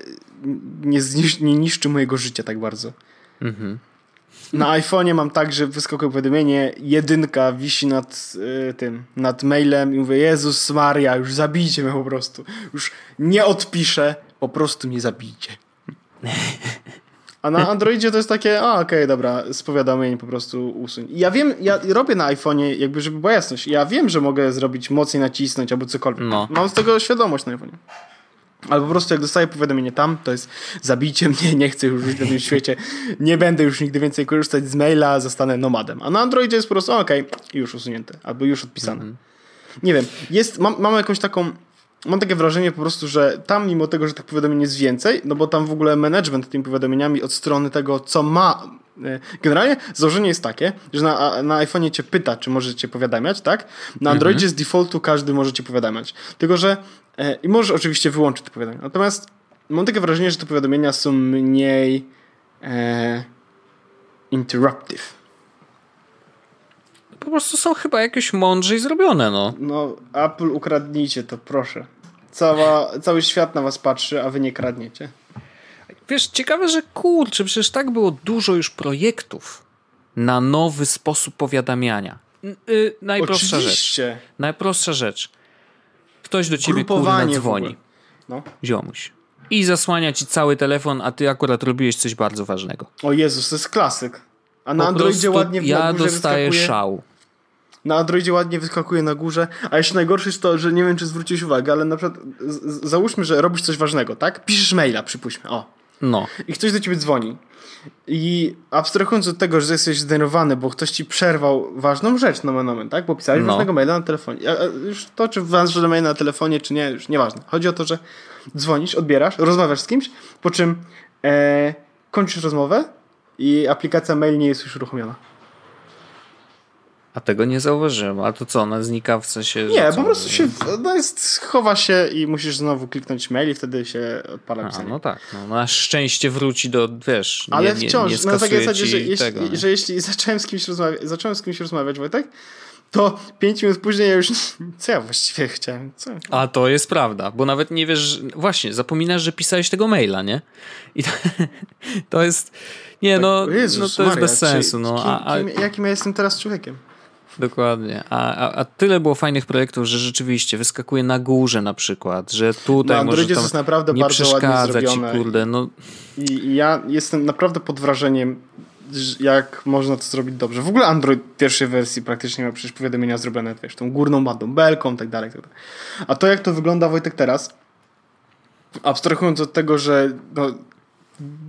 nie, znisz, nie niszczy mojego życia tak bardzo. Mhm. Na iPhone'ie mam tak, że wyskakuje powiadomienie, jedynka wisi nad y, tym, nad mailem i mówię, Jezus Maria, już zabijcie mnie po prostu. Już nie odpiszę, po prostu mnie zabijcie. A na Androidzie to jest takie, a okej, okay, dobra, z powiadomień po prostu usuń. I ja wiem, ja robię na iPhone'ie, jakby żeby była jasność, ja wiem, że mogę zrobić mocniej nacisnąć albo cokolwiek. No. Mam z tego świadomość na iPhone'ie. Ale po prostu jak dostaję powiadomienie tam, to jest zabijcie mnie, nie chcę już żyć w tym świecie, nie będę już nigdy więcej korzystać z maila, zostanę nomadem. A na Androidzie jest po prostu okej, okay, już usunięte, albo już odpisane. Mm -hmm. Nie wiem, jest, mam, mam jakąś taką, mam takie wrażenie po prostu, że tam mimo tego, że tych powiadomień jest więcej, no bo tam w ogóle management tymi powiadomieniami od strony tego, co ma e, Generalnie założenie jest takie, że na, na iPhone'ie cię pyta, czy możecie powiadamiać, tak? Na Androidzie mhm. z defaultu każdy może cię powiadamiać. Tylko, że E, I możesz oczywiście wyłączyć te powiadomienia. Natomiast mam takie wrażenie, że te powiadomienia są mniej e, interruptive. Po prostu są chyba jakieś mądrzej zrobione, no. No, Apple ukradnijcie to, proszę. Cała, cały świat na was patrzy, a wy nie kradniecie. Wiesz, ciekawe, że kurczę, przecież tak było dużo już projektów na nowy sposób powiadamiania. Yy, najprostsza Oczywiście. rzecz. Najprostsza rzecz ktoś do ciebie kurwa dzwoni. No. Ziomuś. I zasłania ci cały telefon, a ty akurat robiłeś coś bardzo ważnego. O Jezus, to jest klasyk. A na po Androidzie ładnie w Ja dostaję wyskakuje. szał. Na Androidzie ładnie wyskakuje na górze, a jeszcze najgorsze jest to, że nie wiem, czy zwróciłeś uwagę, ale na przykład załóżmy, że robisz coś ważnego, tak? Piszesz maila, przypuśćmy, o. No. I ktoś do ciebie dzwoni. I abstrahując od tego, że jesteś zdenerwowany, bo ktoś ci przerwał ważną rzecz na moment, tak? Bo pisałeś no. ważnego maila na telefonie. Już to, czy ważny mail na telefonie, czy nie, już nieważne. Chodzi o to, że dzwonisz, odbierasz, rozmawiasz z kimś, po czym e, kończysz rozmowę i aplikacja mail nie jest już uruchomiona. A tego nie zauważyłem. A to co, ona znika w sensie. Nie, po prostu się no jest, chowa się i musisz znowu kliknąć mail i wtedy się odpala pisanie. A, no tak. No, na szczęście wróci do, wiesz, nie, Ale wciąż, nie, na takiej zasadzie, że jeśli, tego, że jeśli zacząłem z kimś rozmawiać, zacząłem z kimś rozmawiać, Wojtek, to pięć minut później ja już. Co ja właściwie chciałem? Co? A to jest prawda, bo nawet nie wiesz. Właśnie, zapominasz, że pisałeś tego maila, nie? I to, to jest. Nie, tak, no, Jezus, no to Maria, jest bez sensu. no, kim, a, a... Kim, jakim ja jestem teraz człowiekiem? Dokładnie. A, a, a, tyle było fajnych projektów, że rzeczywiście wyskakuje na górze na przykład, że tutaj no, może tam jest naprawdę nie bardzo przeszkadza ci, kurde. No. I, I ja jestem naprawdę pod wrażeniem, jak można to zrobić dobrze. W ogóle Android pierwszej wersji praktycznie ma przecież powiadomienia zrobione, wiesz, tą górną ładną belką, tak dalej, tak dalej. A to jak to wygląda, Wojtek, teraz, abstrahując od tego, że no,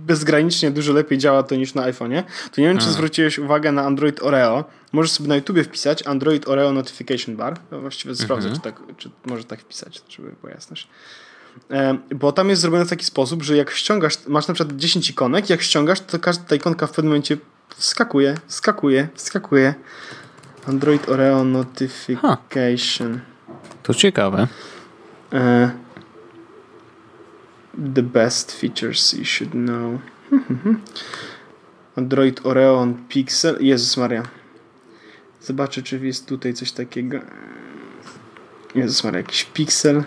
bezgranicznie dużo lepiej działa to niż na iPhone'ie, to nie wiem, czy zwróciłeś uwagę na Android Oreo. Możesz sobie na YouTubie wpisać Android Oreo Notification Bar. No właściwie mhm. sprawdzę, czy, tak, czy może tak wpisać, żeby była jasność. E, bo tam jest zrobione w taki sposób, że jak ściągasz, masz na przykład 10 ikonek, jak ściągasz, to każda ta ikonka w pewnym momencie wskakuje, wskakuje, wskakuje. Android Oreo Notification. Ha. To ciekawe. E, the best features you should know. Android Oreon Pixel. Jezus Maria. Zobaczę, czy jest tutaj coś takiego. Jezus Maria, jakiś Pixel.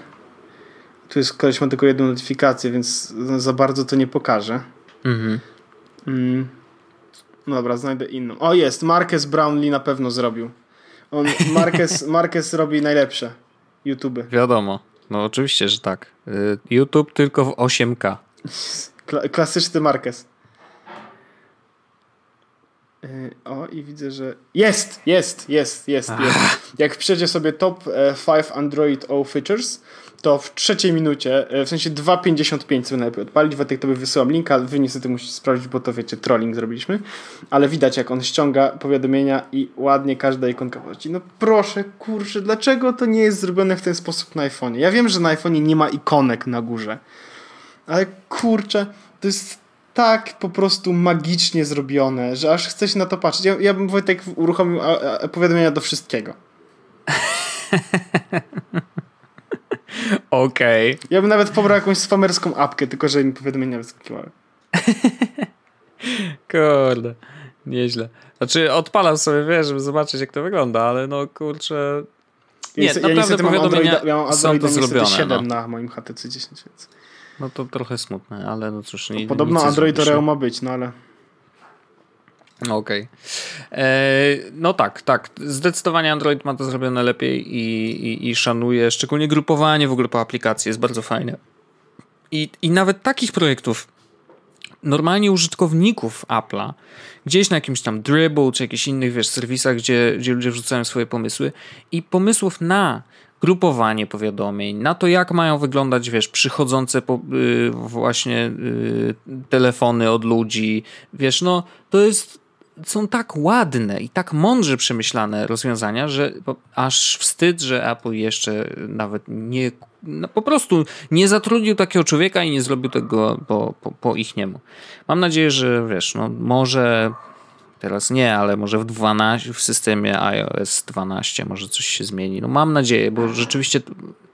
Tu jest koleś ma tylko jedną notyfikację, więc za bardzo to nie pokażę. Mhm. Mm. No dobra, znajdę inną. O, jest. Marquez Brownlee na pewno zrobił. On, Marquez, Marquez robi najlepsze YouTube. Wiadomo. No oczywiście, że tak. Y, YouTube tylko w 8K. klasyczny Marquez. Y, o, i widzę, że jest, jest, jest, jest, jest. Jak przejdzie sobie top 5 e, Android O features, to w trzeciej minucie, e, w sensie 2.55 sobie najlepiej odpalić. Wojtek tobie wysyłam linka, wy niestety musicie sprawdzić, bo to wiecie, trolling zrobiliśmy. Ale widać, jak on ściąga powiadomienia i ładnie każda ikonka wchodzi. No proszę, kurczę, dlaczego to nie jest zrobione w ten sposób na iPhone'ie? Ja wiem, że na iPhone'ie nie ma ikonek na górze, ale kurczę, to jest tak po prostu magicznie zrobione, że aż chce się na to patrzeć. Ja, ja bym Wojtek uruchomił powiadomienia do wszystkiego. Okej. Okay. Ja bym nawet pobrał jakąś spamerską apkę, tylko że mi powiadomienia wyskakiwały. Kurde, nieźle. Znaczy odpalam sobie, wiesz, żeby zobaczyć jak to wygląda, ale no kurczę... Nie, ja, naprawdę ja powiadomienia mam Androida, ja mam są to zrobione. 7 no. na moim HTC 10, więc... No to trochę smutne, ale no cóż... Nie, no, podobno Android Oreo ma być, no ale... Okej. Okay. E, no tak, tak. Zdecydowanie Android ma to zrobione lepiej i, i, i szanuje, szczególnie grupowanie w ogóle po aplikacji jest bardzo fajne. I, I nawet takich projektów normalnie użytkowników Apple'a, gdzieś na jakimś tam Dribble czy jakichś innych, wiesz, serwisach, gdzie, gdzie ludzie wrzucają swoje pomysły i pomysłów na grupowanie powiadomień, na to jak mają wyglądać, wiesz, przychodzące po, yy, właśnie yy, telefony od ludzi, wiesz, no to jest są tak ładne i tak mądrze przemyślane rozwiązania, że aż wstyd, że Apple jeszcze nawet nie, no po prostu nie zatrudnił takiego człowieka i nie zrobił tego po, po, po ich niemu. Mam nadzieję, że wiesz, no może teraz nie, ale może w 12, w systemie iOS 12 może coś się zmieni. No mam nadzieję, bo rzeczywiście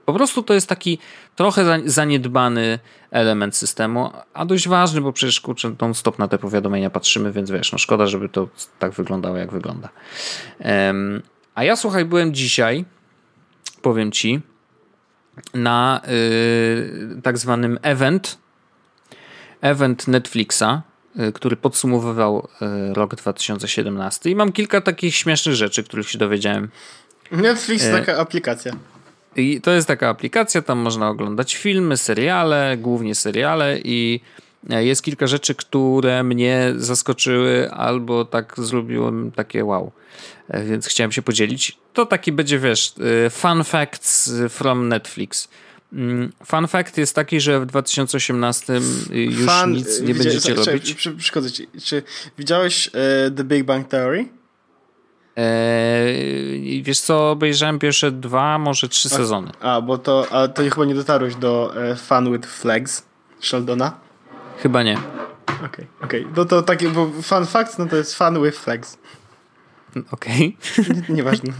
po prostu to jest taki trochę zaniedbany element systemu, a dość ważny, bo przecież kurczę, non-stop na te powiadomienia patrzymy, więc wiesz, no szkoda, żeby to tak wyglądało, jak wygląda. Um, a ja słuchaj, byłem dzisiaj, powiem ci, na y, tak zwanym event, event Netflixa, y, który podsumowywał y, rok 2017 i mam kilka takich śmiesznych rzeczy, których się dowiedziałem. Netflix e, taka aplikacja. I to jest taka aplikacja, tam można oglądać filmy, seriale, głównie seriale i e, jest kilka rzeczy, które mnie zaskoczyły albo tak zrobiłem takie wow. E, więc chciałem się podzielić. To taki będzie, wiesz, e, fun facts from Netflix. Mm, fun fact jest taki, że w 2018 już fun, nic nie będziecie robić. Przeszkodzę ci. Czy widziałeś The Big Bang Theory? Eee, wiesz co, obejrzałem pierwsze dwa, może trzy a, sezony. A, bo to, a to chyba nie dotarłeś do e, Fun with Flags Sheldona? Chyba nie. Okej, okay, okej. Okay. No to takie, bo fun fact, no to jest Fun with Flags. Okej. Okay. Nieważne.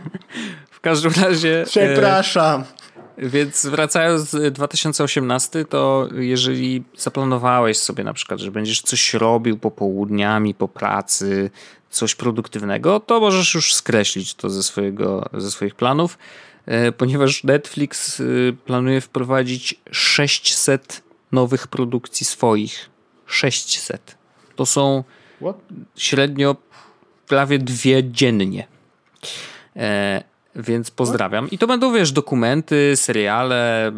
w każdym razie... E, Przepraszam. E, więc wracając 2018, to jeżeli zaplanowałeś sobie na przykład, że będziesz coś robił popołudniami, po pracy, coś produktywnego, to możesz już skreślić to ze, swojego, ze swoich planów, e, ponieważ Netflix e, planuje wprowadzić 600 nowych produkcji swoich. 600. To są What? średnio prawie dwie dziennie. E, więc pozdrawiam. I to będą, wiesz, dokumenty, seriale,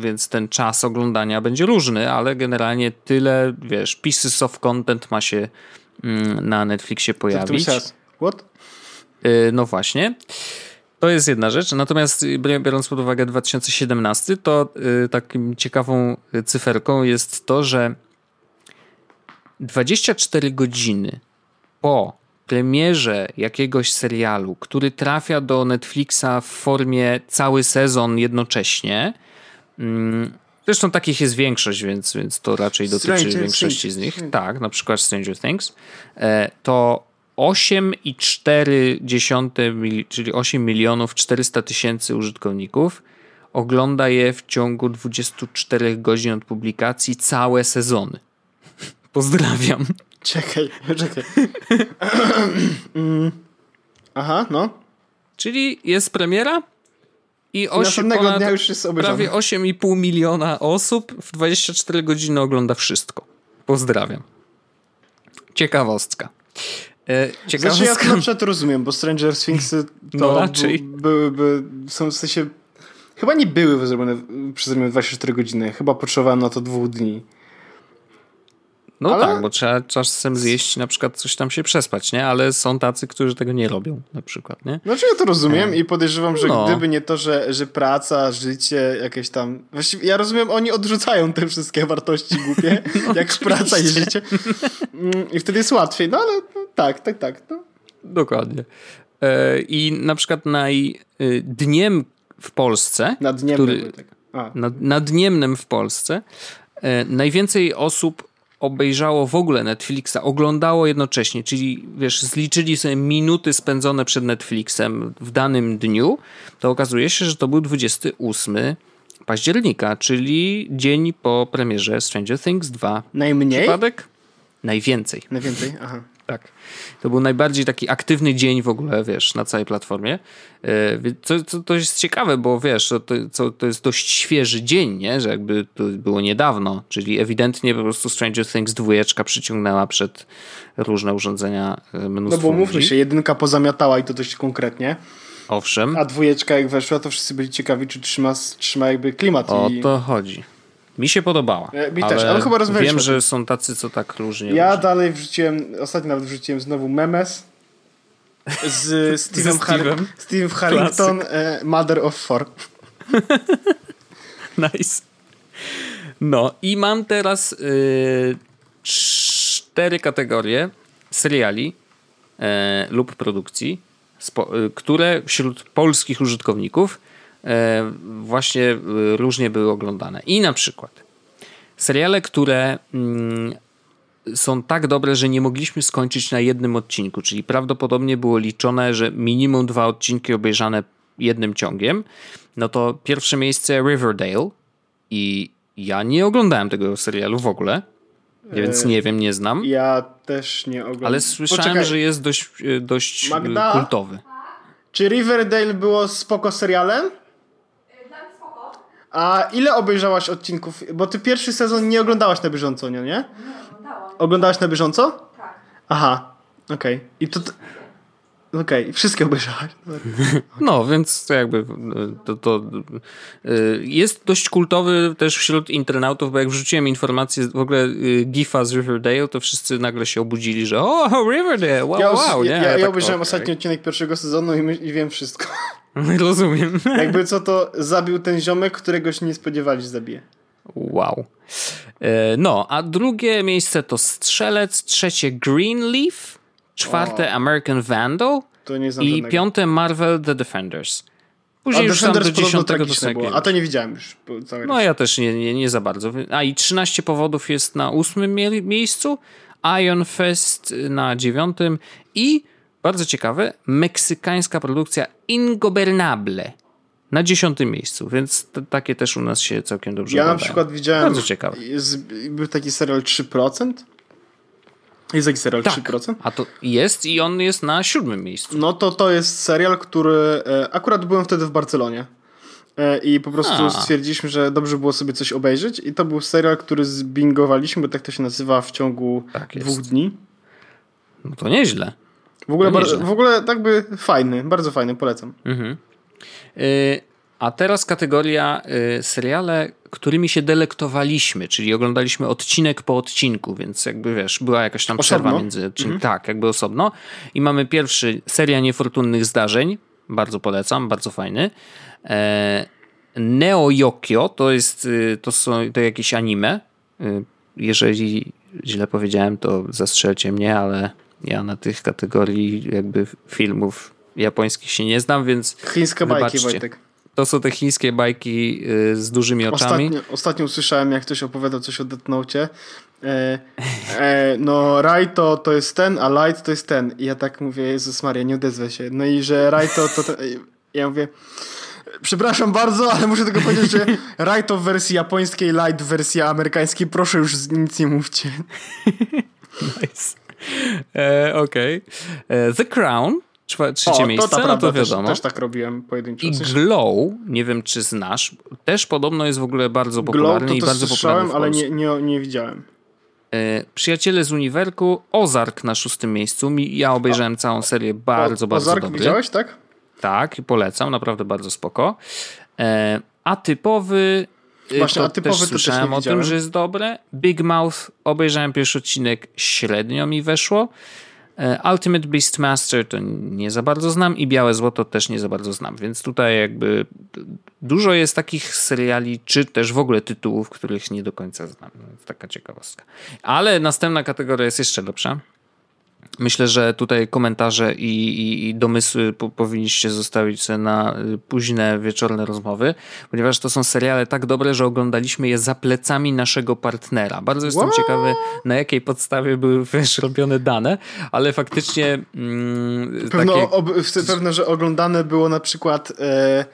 więc ten czas oglądania będzie różny, ale generalnie tyle, wiesz, pieces of content ma się na Netflixie pojawić. What? Y, no właśnie. To jest jedna rzecz. Natomiast biorąc pod uwagę 2017, to y, takim ciekawą cyferką jest to, że 24 godziny po premierze jakiegoś serialu, który trafia do Netflixa w formie cały sezon jednocześnie, mm, Zresztą takich jest większość, więc, więc to raczej dotyczy Stranger większości Things. z nich. Tak, na przykład Stranger Things. E, to 8,4, czyli 8 milionów 400 tysięcy użytkowników ogląda je w ciągu 24 godzin od publikacji całe sezony. Pozdrawiam. Czekaj, czekaj. Mm. Aha, no. Czyli jest premiera, i 8, ponad, dnia już jest prawie 8,5 miliona osób w 24 godziny ogląda wszystko. Pozdrawiam. Ciekawostka. E, ciekawostka. Znaczy ja to na przykład rozumiem, bo Stranger Things to no raczej. byłyby, są w sensie chyba nie były zrobione przez 24 godziny. Chyba potrzebowałem na to dwóch dni. No ale... tak, bo trzeba czasem zjeść na przykład coś tam się przespać, nie? Ale są tacy, którzy tego nie robią na przykład, nie? Znaczy ja to rozumiem e... i podejrzewam, że no. gdyby nie to, że, że praca, życie, jakieś tam... Właściwie ja rozumiem, oni odrzucają te wszystkie wartości głupie, no, jak oczywiście. praca i życie. Mm, I wtedy jest łatwiej, no ale no, tak, tak, tak. No. Dokładnie. E, I na przykład najdniem w Polsce... Nadniemnym. Który, tak. nad, nadniemnym w Polsce e, najwięcej osób obejrzało w ogóle Netflixa, oglądało jednocześnie, czyli wiesz, zliczyli sobie minuty spędzone przed Netflixem w danym dniu, to okazuje się, że to był 28 października, czyli dzień po premierze Stranger Things 2. Najmniej? Przypadek? Najwięcej. Najwięcej? Aha. Tak. To był najbardziej taki aktywny dzień w ogóle, wiesz, na całej platformie. To, to, to jest ciekawe, bo wiesz, to, to, to jest dość świeży dzień, nie? Że jakby to było niedawno, czyli ewidentnie po prostu Stranger Things dwójeczka przyciągnęła przed różne urządzenia mnóstwo No bo mówmy się, jedynka pozamiatała i to dość konkretnie. Owszem. A dwójeczka jak weszła, to wszyscy byli ciekawi, czy trzyma, trzyma jakby klimat. O i... to chodzi. Mi się podobała. E, mi też, ale chyba rozmawialiśmy Wiem, że są tacy, co tak różnie. Ja różnie. dalej wrzuciłem, ostatnio nawet wrzuciłem znowu memes z Steve'em Har-. Steve Harrington, e, Mother of Four. Nice. No i mam teraz y, cztery kategorie seriali e, lub produkcji, spo, y, które wśród polskich użytkowników właśnie y, różnie były oglądane. I na przykład seriale, które mm, są tak dobre, że nie mogliśmy skończyć na jednym odcinku, czyli prawdopodobnie było liczone, że minimum dwa odcinki obejrzane jednym ciągiem. No to pierwsze miejsce Riverdale i ja nie oglądałem tego serialu w ogóle, więc nie wiem, nie znam, Ja też nie oglądam. ale słyszałem, Poczekaj, że jest dość, dość Magda? kultowy. Czy Riverdale było spoko serialem? A ile obejrzałaś odcinków? Bo ty pierwszy sezon nie oglądałaś na bieżąco, nie? nie? Oglądałam. Oglądałaś na bieżąco? Tak. Aha, okej. I to... Okej, wszystkie obejrzałaś. No, więc to jakby to, to y, jest dość kultowy też wśród internautów, bo jak wrzuciłem informację w ogóle y, gifa z Riverdale, to wszyscy nagle się obudzili, że o, Riverdale, wow, Ja, wow, nie? ja, ja, tak, obejrzałem okej. ostatni odcinek pierwszego sezonu i, my, i wiem wszystko. Rozumiem. Jakby co to zabił ten ziomek, którego się nie spodziewali, że zabije. Wow. E, No, a drugie miejsce to Strzelec, trzecie Greenleaf, czwarte American Vandal To nie znam i piąte Marvel The Defenders. A Później już tam do Defenders podobno dziesiątego to. A to nie widziałem już. No ja też nie, nie, nie za bardzo. A i 13 powodów jest na ósmym mie- miejscu, Iron Fest na dziewiątym i bardzo ciekawe, meksykańska produkcja Ingobernable na dziesiątym miejscu, więc takie też u nas się całkiem dobrze Ja na przykład widziałem. Bardzo ciekawe. Był taki serial 3%. Jest taki serial Tak, 3%. a to jest i on jest na siódmym miejscu. No to to jest serial, który. E, akurat byłem wtedy w Barcelonie. E, I po prostu A. stwierdziliśmy, że dobrze było sobie coś obejrzeć. I to był serial, który zbingowaliśmy, bo tak to się nazywa w ciągu Tak dwóch dni. No to nieźle. W ogóle, nieźle. w ogóle tak by fajny, bardzo fajny, polecam. Y, A teraz kategoria y, seriale, którymi się delektowaliśmy, czyli oglądaliśmy odcinek po odcinku, więc jakby wiesz, była jakaś tam Osobno? przerwa między czym, tak, jakby osobno. I mamy pierwszy seria niefortunnych zdarzeń, bardzo polecam, bardzo fajny. E, Neo Yokio to jest y, to są to jakieś anime. Y, Jeżeli źle powiedziałem, to zastrzelcie mnie, ale ja na tych kategorii jakby filmów japońskich się nie znam, więc Chińskie bajki, Wybaczcie. Wojtek. To są te chińskie bajki y, z dużymi oczami. Ostatnio, ostatnio usłyszałem, jak ktoś opowiadał coś o Death Note. E, e, no, Raito to jest ten, a Light to jest ten. I ja tak mówię, Jezus Maria, nie odezwę się. No i że Raito to ten. Ja mówię, przepraszam bardzo, ale muszę tylko powiedzieć, że Raito w wersji japońskiej, Light w wersji amerykańskiej, proszę już nic nie mówcie. Nice. E, Okej. E, The Crown, czwa, trzecie O, miejsce, to, ta no to też, wiadomo. też tak robiłem pojedynczo. I Glow, nie wiem czy znasz, też podobno jest w ogóle bardzo Glow popularny to i też bardzo popularny ale nie, nie, nie widziałem. E, Przyjaciele z Uniwerku, Ozark na szóstym miejscu. Mi- Ja obejrzałem całą serię, bardzo, O- bardzo Ozark dobry. widziałeś, tak? Tak, polecam, naprawdę bardzo spoko. E, atypowy. e, Właśnie, to Atypowy to też też słyszałem nie o widziałem. tym, że jest dobre. Big Mouth, obejrzałem pierwszy odcinek, średnio mi weszło. E, Ultimate Beastmaster to nie za bardzo znam i Białe Złoto też nie za bardzo znam, więc tutaj jakby dużo jest takich seriali, czy też w ogóle tytułów, których nie do końca znam. Taka ciekawostka. Ale następna kategoria jest jeszcze lepsza. Myślę, że tutaj komentarze i, i, i domysły po, powinniście zostawić na y, późne wieczorne rozmowy, ponieważ to są seriale tak dobre, że oglądaliśmy je za plecami naszego partnera. Bardzo jestem What? ciekawy, na jakiej podstawie były wiesz, robione dane, ale faktycznie mm, Pewno, takie, ob, pewno, że oglądane było na przykład e,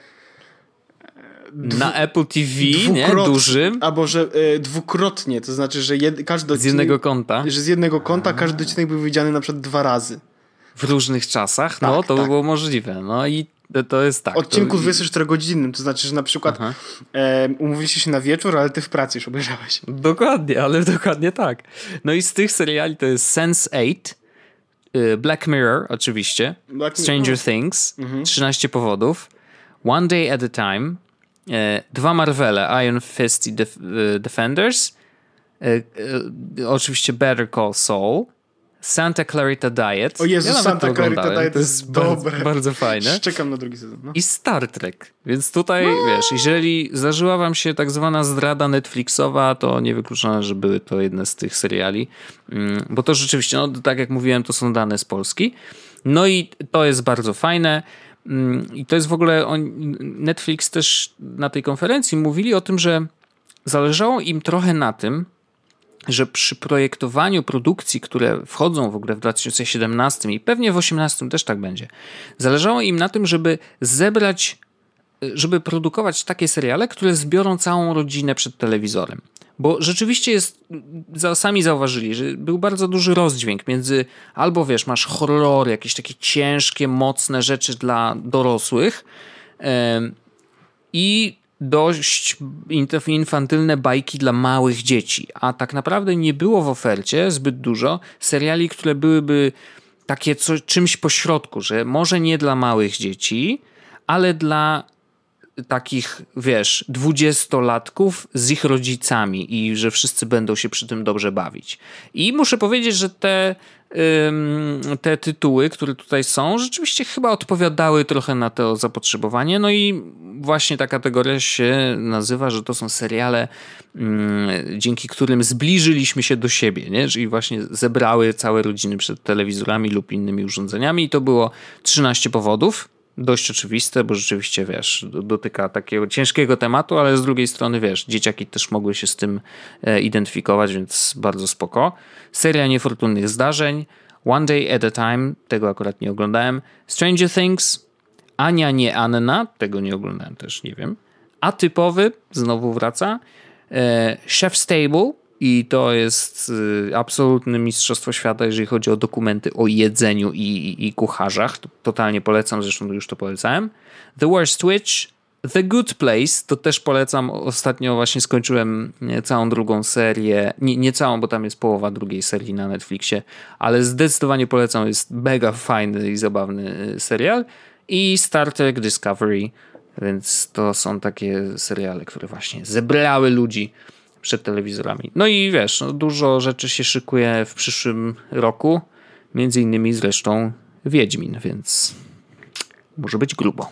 na Apple TV, nie? Dużym, Albo że e, dwukrotnie, to znaczy, że jed, każdy z odcinek, jednego kąta, że z jednego kąta każdy odcinek był widziany na przykład dwa razy. w różnych czasach, no Tak, to by tak. było możliwe. No i to- to jest tak. Odcinku to, 24-godzinnym, to znaczy, że na przykład e, umówiliście się na wieczór, ale ty w pracy już obejrzałeś. Dokładnie, ale dokładnie tak. No i z tych seriali to jest Sense8, y, Black Mirror oczywiście, Black Stranger o. Things, 13 powodów, One Day at a Time, dwa Marvele, Iron Fist i Def e, Defenders, e, e, oczywiście Better Call Saul, Santa Clarita Diet. O Jezus, nawet Santa Clarita Diet to jest jest bardzo, dobre. bardzo fajne. Czekam na drugi sezon. No. I Star Trek. Więc tutaj, wiesz, jeżeli zdarzyła wam się tak zwana zdrada Netflixowa, to niewykluczone, że były to jedne z tych seriali. Mm, Bo to rzeczywiście, no tak jak mówiłem, to są dane z Polski. No i to jest bardzo fajne. Mm, I to jest w ogóle, Netflix też na tej konferencji mówili o tym, że zależało im trochę na tym, że przy projektowaniu produkcji, które wchodzą w ogóle w 2017 i pewnie w 2018 też tak będzie, zależało im na tym, żeby zebrać, żeby produkować takie seriale, które zbiorą całą rodzinę przed telewizorem. Bo rzeczywiście jest, sami zauważyli, że był bardzo duży rozdźwięk między albo wiesz, masz horrory, jakieś takie ciężkie, mocne rzeczy dla dorosłych, em, i dość inf- infantylne bajki dla małych dzieci. A tak naprawdę nie było w ofercie zbyt dużo seriali, które byłyby takie co, czymś pośrodku, że może nie dla małych dzieci, ale dla takich, wiesz, dwudziestolatków z ich rodzicami i że wszyscy będą się przy tym dobrze bawić. I muszę powiedzieć, że te, ym, te tytuły, które tutaj są, rzeczywiście chyba odpowiadały trochę na to zapotrzebowanie. No i właśnie ta kategoria się nazywa, że to są seriale, ym, dzięki którym zbliżyliśmy się do siebie, nie? czyli właśnie zebrały całe rodziny przed telewizorami lub innymi urządzeniami. I to było 13 powodów dość oczywiste, bo rzeczywiście, wiesz, do- dotyka takiego ciężkiego tematu, ale z drugiej strony, wiesz, dzieciaki też mogły się z tym e, identyfikować, więc bardzo spoko. Seria niefortunnych zdarzeń, One Day at a Time, tego akurat nie oglądałem, Stranger Things, Ania nie Anna, tego nie oglądałem też, nie wiem. Atypowy, znowu wraca, e, Chef's Table i to jest y, absolutne mistrzostwo świata, jeżeli chodzi o dokumenty o jedzeniu i, i, i kucharzach. To, totalnie polecam, zresztą już to polecałem. The Worst Witch, The Good Place, to też polecam. Ostatnio właśnie skończyłem całą drugą serię. Nie, nie całą, bo tam jest połowa drugiej serii na Netflixie, ale zdecydowanie polecam. Jest mega fajny i zabawny y, serial. I Star Trek Discovery, więc to są takie seriale, które właśnie zebrały ludzi przed telewizorami. No i wiesz, no, dużo rzeczy się szykuje w przyszłym roku, między innymi zresztą Wiedźmin, więc może być grubo.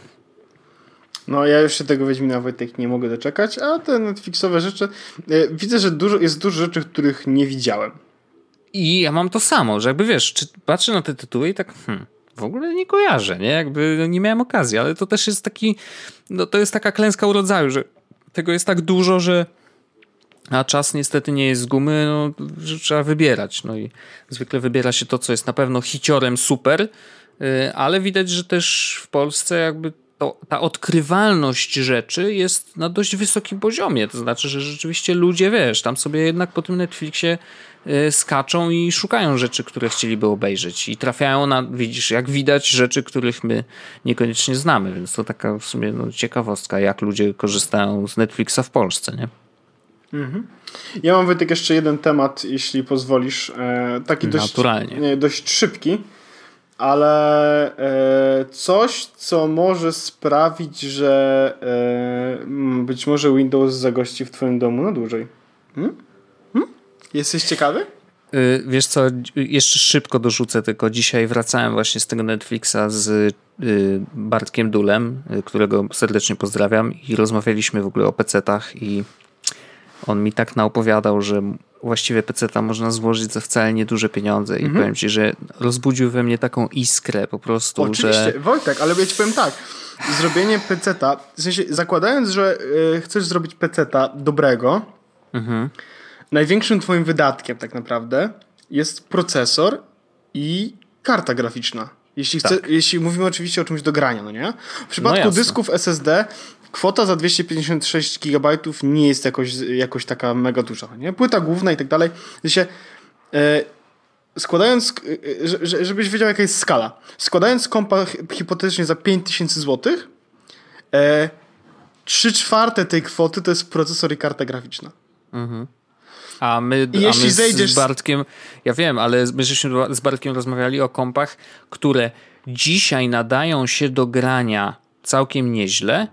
No ja już się tego Wiedźmina Wojtek nie mogę doczekać, a te Netflixowe rzeczy, e, widzę, że dużo, jest dużo rzeczy, których nie widziałem. I ja mam to samo, że jakby wiesz, czy patrzę na te tytuły i tak hmm, w ogóle nie kojarzę, nie? Jakby no, nie miałem okazji, ale to też jest taki, no to jest taka klęska urodzaju, że tego jest tak dużo, że a czas niestety nie jest z gumy, no, trzeba wybierać. No i zwykle wybiera się to, co jest na pewno hiciorem super, yy, ale widać, że też w Polsce jakby to, ta odkrywalność rzeczy jest na dość wysokim poziomie. To znaczy, że rzeczywiście ludzie, wiesz, tam sobie jednak po tym Netflixie yy, skaczą i szukają rzeczy, które chcieliby obejrzeć i trafiają na, widzisz, jak widać, rzeczy, których my niekoniecznie znamy, więc to taka w sumie no, ciekawostka, jak ludzie korzystają z Netflixa w Polsce, nie? Ja mam Wojtek jeszcze jeden temat, jeśli pozwolisz. E, taki dość, Naturalnie. dość szybki, ale e, coś, co może sprawić, że e, być może Windows zagości w Twoim domu na dłużej. Hmm? Hmm? Jesteś ciekawy? Y, Wiesz co, jeszcze szybko dorzucę, tylko dzisiaj wracałem właśnie z tego Netflixa z y, Bartkiem Dulem, y, którego serdecznie pozdrawiam i rozmawialiśmy w ogóle o PC-tach i on mi tak naopowiadał, że właściwie PC-ta można złożyć za wcale nieduże pieniądze i powiem ci, że rozbudził we mnie taką iskrę po prostu, Oczywiście, że... Wojtek, ale ja ci powiem tak. Zrobienie peceta, w sensie zakładając, że y, chcesz zrobić peceta dobrego, największym twoim wydatkiem tak naprawdę jest procesor i karta graficzna. Jeśli, chce, Tak. jeśli mówimy oczywiście o czymś do grania, no nie? W przypadku jasne. dysków SSD kwota za 256 GB nie jest jakoś, jakoś taka mega duża, nie? Płyta główna i tak dalej. Sensie, e, składając, e, że- żebyś wiedział jaka jest skala. Składając kompa hi- hipotetycznie za 5000 zł, e, 3 czwarte tej kwoty to jest procesor i karta graficzna. A my, I a my zejdziesz z z- Bartkiem, ja wiem, ale my żeśmy z Bartkiem rozmawiali o kompach, które dzisiaj nadają się do grania całkiem nieźle,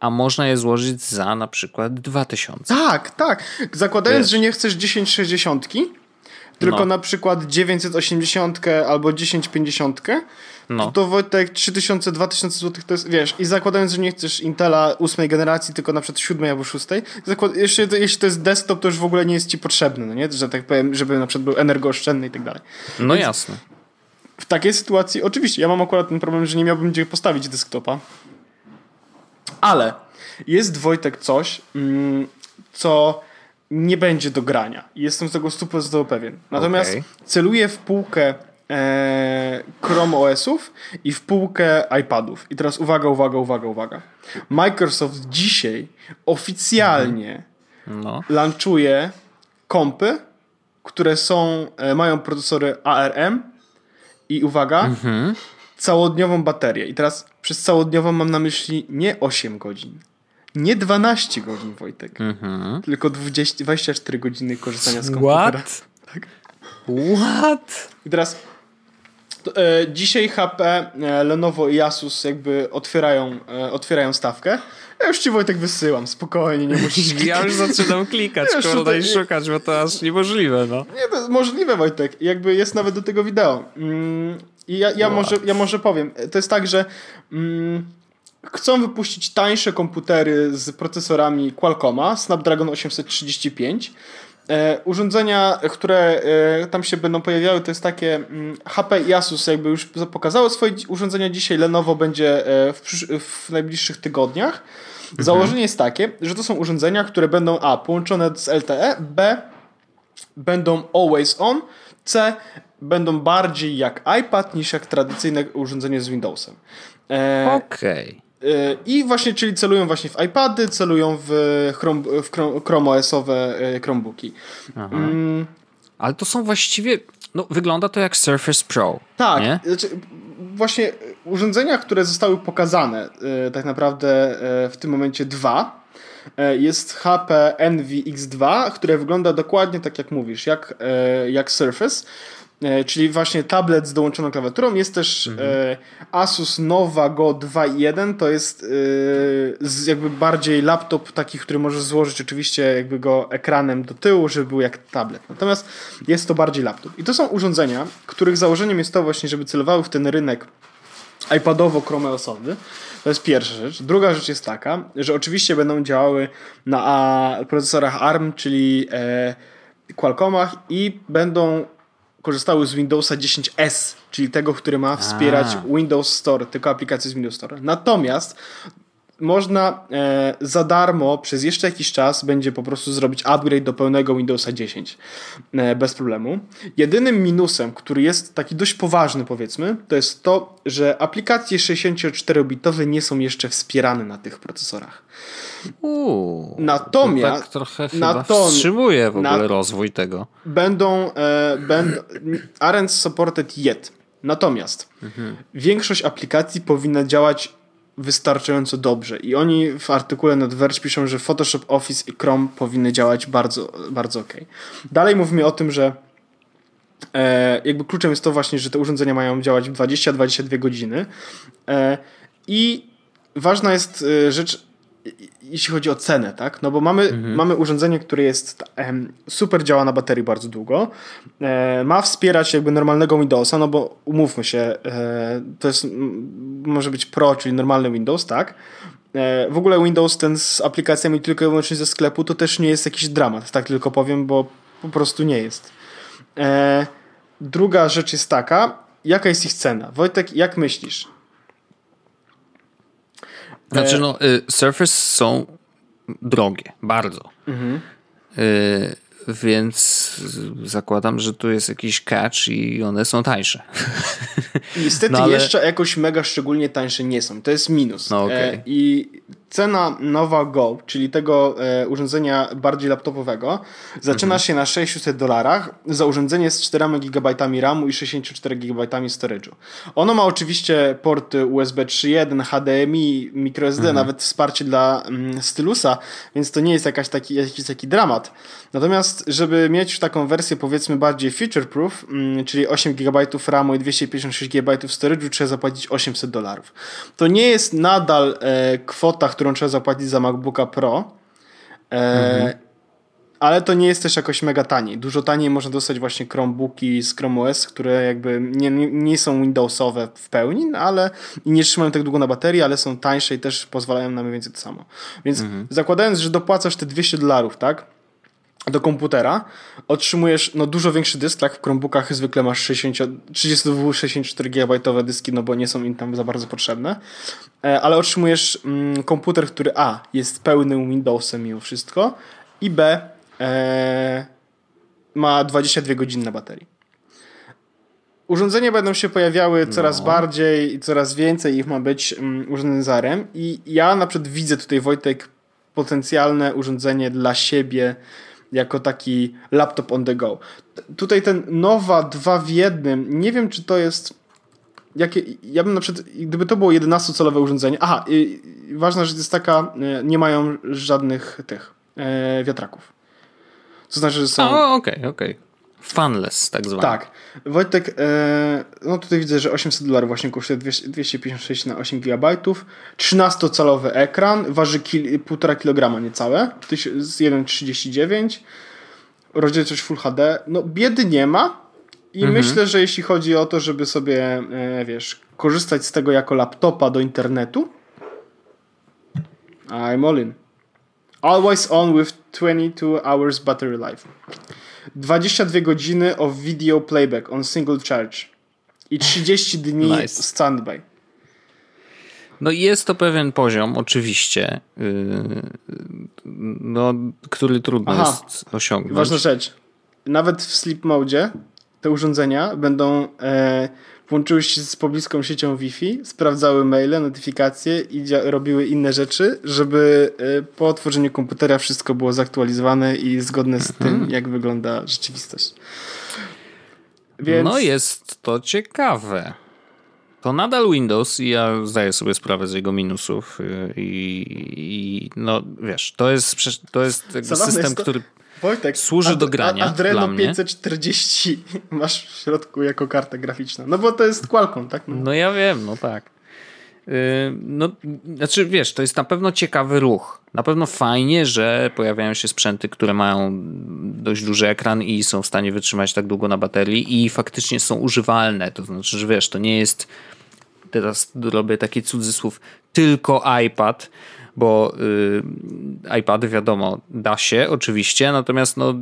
a można je złożyć za na przykład 2000. Tak, tak. Zakładając, Wiesz. że nie chcesz 1060, tylko No. na przykład 980 albo 1050, No. to, Wojtek 3000, 2000 zł to jest, wiesz, i zakładając, że nie chcesz Intela ósmej generacji, tylko na przykład siódmej albo szóstej, zakład, jeśli, to, jeśli to jest desktop, to już w ogóle nie jest ci potrzebny, no nie? Że tak powiem, żeby na przykład był energooszczędny i tak dalej. No jasne. W takiej sytuacji, oczywiście, ja mam akurat ten problem, że nie miałbym gdzie postawić desktopa, ale jest Wojtek coś, mm, co nie będzie do grania. Jestem z tego 100% pewien. Natomiast Okej. celuję w półkę e, Chrome OS-ów i w półkę iPadów. I teraz uwaga, uwaga, uwaga, uwaga. Microsoft dzisiaj oficjalnie No. launchuje kompy, które są, e, mają procesory ARM i uwaga, całodniową baterię. I teraz przez całodniową mam na myśli nie 8 godzin, nie 12 godzin, Wojtek, tylko 20, 24 godziny korzystania z komputera. What? What? I teraz to, e, dzisiaj HP, e, Lenovo i Asus jakby otwierają, e, otwierają stawkę. Ja już ci Wojtek wysyłam, spokojnie, nie musisz Ja już zaczynam klikać, Wiesz, kurde, tutaj- i szukać, bo to aż niemożliwe, no. Nie, to jest możliwe, Wojtek. Jakby jest nawet do tego wideo. Mm, I ja, ja, może, ja może powiem. To jest tak, że mm, chcą wypuścić tańsze komputery z procesorami Qualcomma, Snapdragon 835. E, urządzenia, które e, tam się będą pojawiały, to jest takie mm, HP i Asus jakby już pokazało swoje urządzenia dzisiaj, Lenovo będzie e, w, w najbliższych tygodniach. Założenie jest takie, że to są urządzenia, które będą A połączone z LTE, B będą always on, C będą bardziej jak iPad niż jak tradycyjne urządzenie z Windowsem. E, Okej. e, I właśnie, czyli celują właśnie w iPady, celują w, Chrome, w Chrome, OS-owe e, Chromebooki. Mm, Ale to są właściwie, no wygląda to jak Surface Pro, tak, nie? znaczy, właśnie urządzenia, które zostały pokazane e, tak naprawdę w tym momencie dwa, jest HP Envy X2, które wygląda dokładnie tak jak mówisz, jak, jak Surface. E, Czyli właśnie tablet z dołączoną klawiaturą. Jest też e, Asus Nova Go 2.1. To jest e, z jakby bardziej laptop taki, który możesz złożyć oczywiście jakby go ekranem do tyłu, żeby był jak tablet. Natomiast jest to bardziej laptop. I to są urządzenia, których założeniem jest to właśnie, żeby celowały w ten rynek iPadowo-chromeosowy. To jest pierwsza rzecz. Druga rzecz jest taka, że oczywiście będą działały na procesorach ARM, czyli e, Qualcommach i będą korzystały z Windowsa 10S, czyli tego, który ma wspierać A. Windows Store, tylko aplikacje z Windows Store. Natomiast można e, za darmo przez jeszcze jakiś czas będzie po prostu zrobić upgrade do pełnego Windowsa 10 e, bez problemu. Jedynym minusem, który jest taki dość poważny powiedzmy, to jest to, że aplikacje 64-bitowe nie są jeszcze wspierane na tych procesorach. Uuu, Natomiast- to tak trochę chyba natom- wstrzymuje w ogóle na- rozwój tego. Będą, e, będą aren't supported yet. Natomiast większość aplikacji powinna działać wystarczająco dobrze. I oni w artykule na The Verge piszą, że Photoshop, Office i Chrome powinny działać bardzo, bardzo ok. Dalej mówimy o tym, że e, jakby kluczem jest to właśnie, że te urządzenia mają działać 20-22 godziny. E, I ważna jest e, rzecz, jeśli chodzi o cenę, tak? No bo mamy, mamy urządzenie, które jest em, super działa na baterii bardzo długo. E, ma wspierać jakby normalnego Windowsa, no bo umówmy się, e, to jest m, może być Pro, czyli normalny Windows, tak? E, w ogóle Windows ten z aplikacjami tylko i wyłącznie ze sklepu to też nie jest jakiś dramat, tak tylko powiem, bo po prostu nie jest. E, druga rzecz jest taka, jaka jest ich cena? Wojtek, jak myślisz? Znaczy, no, y, Surface są drogie, bardzo. Y, więc zakładam, że tu jest jakiś catch i one są tańsze. Niestety No, ale- jeszcze jakoś mega szczególnie tańsze nie są. To jest minus. No, okej. e, I cena Nova Go, czyli tego e, urządzenia bardziej laptopowego, zaczyna Mhm. się na 600 dolarach za urządzenie z 4 GB RAMu i 64 GB storage'u. Ono ma oczywiście porty USB 3.1, HDMI, microSD, Mhm. nawet wsparcie dla mm, stylusa, więc to nie jest jakaś taki, jakiś taki dramat. Natomiast, żeby mieć już taką wersję powiedzmy bardziej future-proof, mm, czyli 8 GB RAMu i 256 GB storage'u, trzeba zapłacić 800 dolarów. To nie jest nadal e, kwota, którą trzeba zapłacić za MacBooka Pro, e, ale to nie jest też jakoś mega taniej. Dużo taniej można dostać właśnie Chromebooki z Chrome OS, które jakby nie, nie, są Windowsowe w pełni, no ale nie trzymają tak długo na baterii, ale są tańsze i też pozwalają na mniej więcej to samo. Więc zakładając, że dopłacasz te 200 dolarów, tak? Do komputera, otrzymujesz no, dużo większy dysk, tak? W Chromebookach zwykle masz 60, 32-64 GB dyski, no bo nie są im tam za bardzo potrzebne, e, ale otrzymujesz mm, komputer, który A, jest pełnym Windowsem mimo wszystko i B, e, ma 22 godziny na baterii. Urządzenia będą się pojawiały coraz bardziej i coraz więcej ich ma być mm, ARM i ja na przykład widzę tutaj Wojtek potencjalne urządzenie dla siebie jako taki laptop on the go. Tutaj ten Nova 2 w jednym, nie wiem czy to jest jakie, ja bym na przykład, gdyby to było 11-calowe urządzenie, aha, i, i ważna rzecz jest taka, e, nie mają żadnych tych e, wiatraków. To znaczy, że są... Okej, okej. Funless, tak zwany. Tak. Wojtek, e, no tutaj widzę, że 800 dolarów właśnie kosztuje 200 256 na 8 GB. 13-calowy ekran, waży kil, 1,5 kg niecałe, tyś- z 1,39. Rozdzielczość Full HD. No biedy nie ma i myślę, że jeśli chodzi o to, żeby sobie, e, wiesz, korzystać z tego jako laptopa do internetu, I'm all in. Always on with 22 hours battery life. 22 godziny of video playback on single charge i 30 dni Nice. standby. No i jest to pewien poziom, oczywiście, yy, no, który trudno Aha. jest osiągnąć. Ważna rzecz. Nawet w sleep mode te urządzenia będą e, łączyły się z pobliską siecią Wi-Fi, sprawdzały maile, notyfikacje i robiły inne rzeczy, żeby e, po otworzeniu komputera wszystko było zaktualizowane i zgodne z Mhm. tym, jak wygląda rzeczywistość. Więc No jest to ciekawe. To nadal Windows i ja zdaję sobie sprawę z jego minusów yy, i, i no wiesz, to jest, to jest system, jest to- który Wojtek, służy do grania Adreno dla mnie. 540 masz w środku jako kartę graficzną. No bo to jest Qualcomm, tak? No. No ja wiem, no tak. Yy, No, znaczy wiesz, to jest na pewno ciekawy ruch. Na pewno fajnie, że pojawiają się sprzęty, które mają dość duży ekran i są w stanie wytrzymać tak długo na baterii i faktycznie są używalne. To znaczy, że wiesz, to nie jest teraz robię taki cudzysłów tylko iPad, bo y, iPady wiadomo, da się oczywiście, natomiast no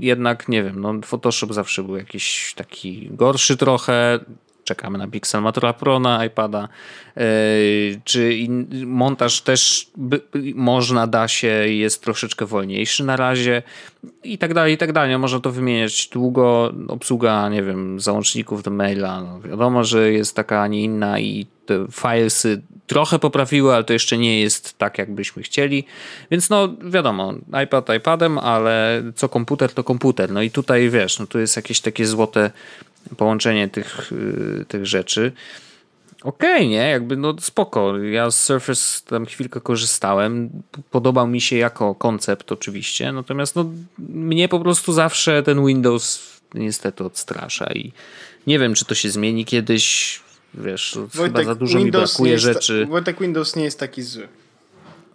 jednak nie wiem, no Photoshop zawsze był jakiś taki gorszy trochę. Czekamy na Pixelmatora Pro na iPada. Yy, czy montaż też by, można, da się, jest troszeczkę wolniejszy na razie i tak dalej, i tak dalej. Można to wymieniać długo. Obsługa, nie wiem, załączników do maila. No wiadomo, że jest taka, a nie inna i te filesy trochę poprawiły, ale to jeszcze nie jest tak, jakbyśmy chcieli. Więc no wiadomo, iPad iPadem, ale co komputer, to komputer. No i tutaj wiesz, no tu jest jakieś takie złote połączenie tych, yy, tych rzeczy. Okej, nie, jakby no spoko. Ja z Surface tam chwilkę korzystałem. Podobał mi się jako koncept oczywiście, natomiast no mnie po prostu zawsze ten Windows niestety odstrasza i nie wiem, czy to się zmieni kiedyś. Wiesz, chyba za dużo mi Windows brakuje nie jest, rzeczy. Wojtek, Windows nie jest taki zły.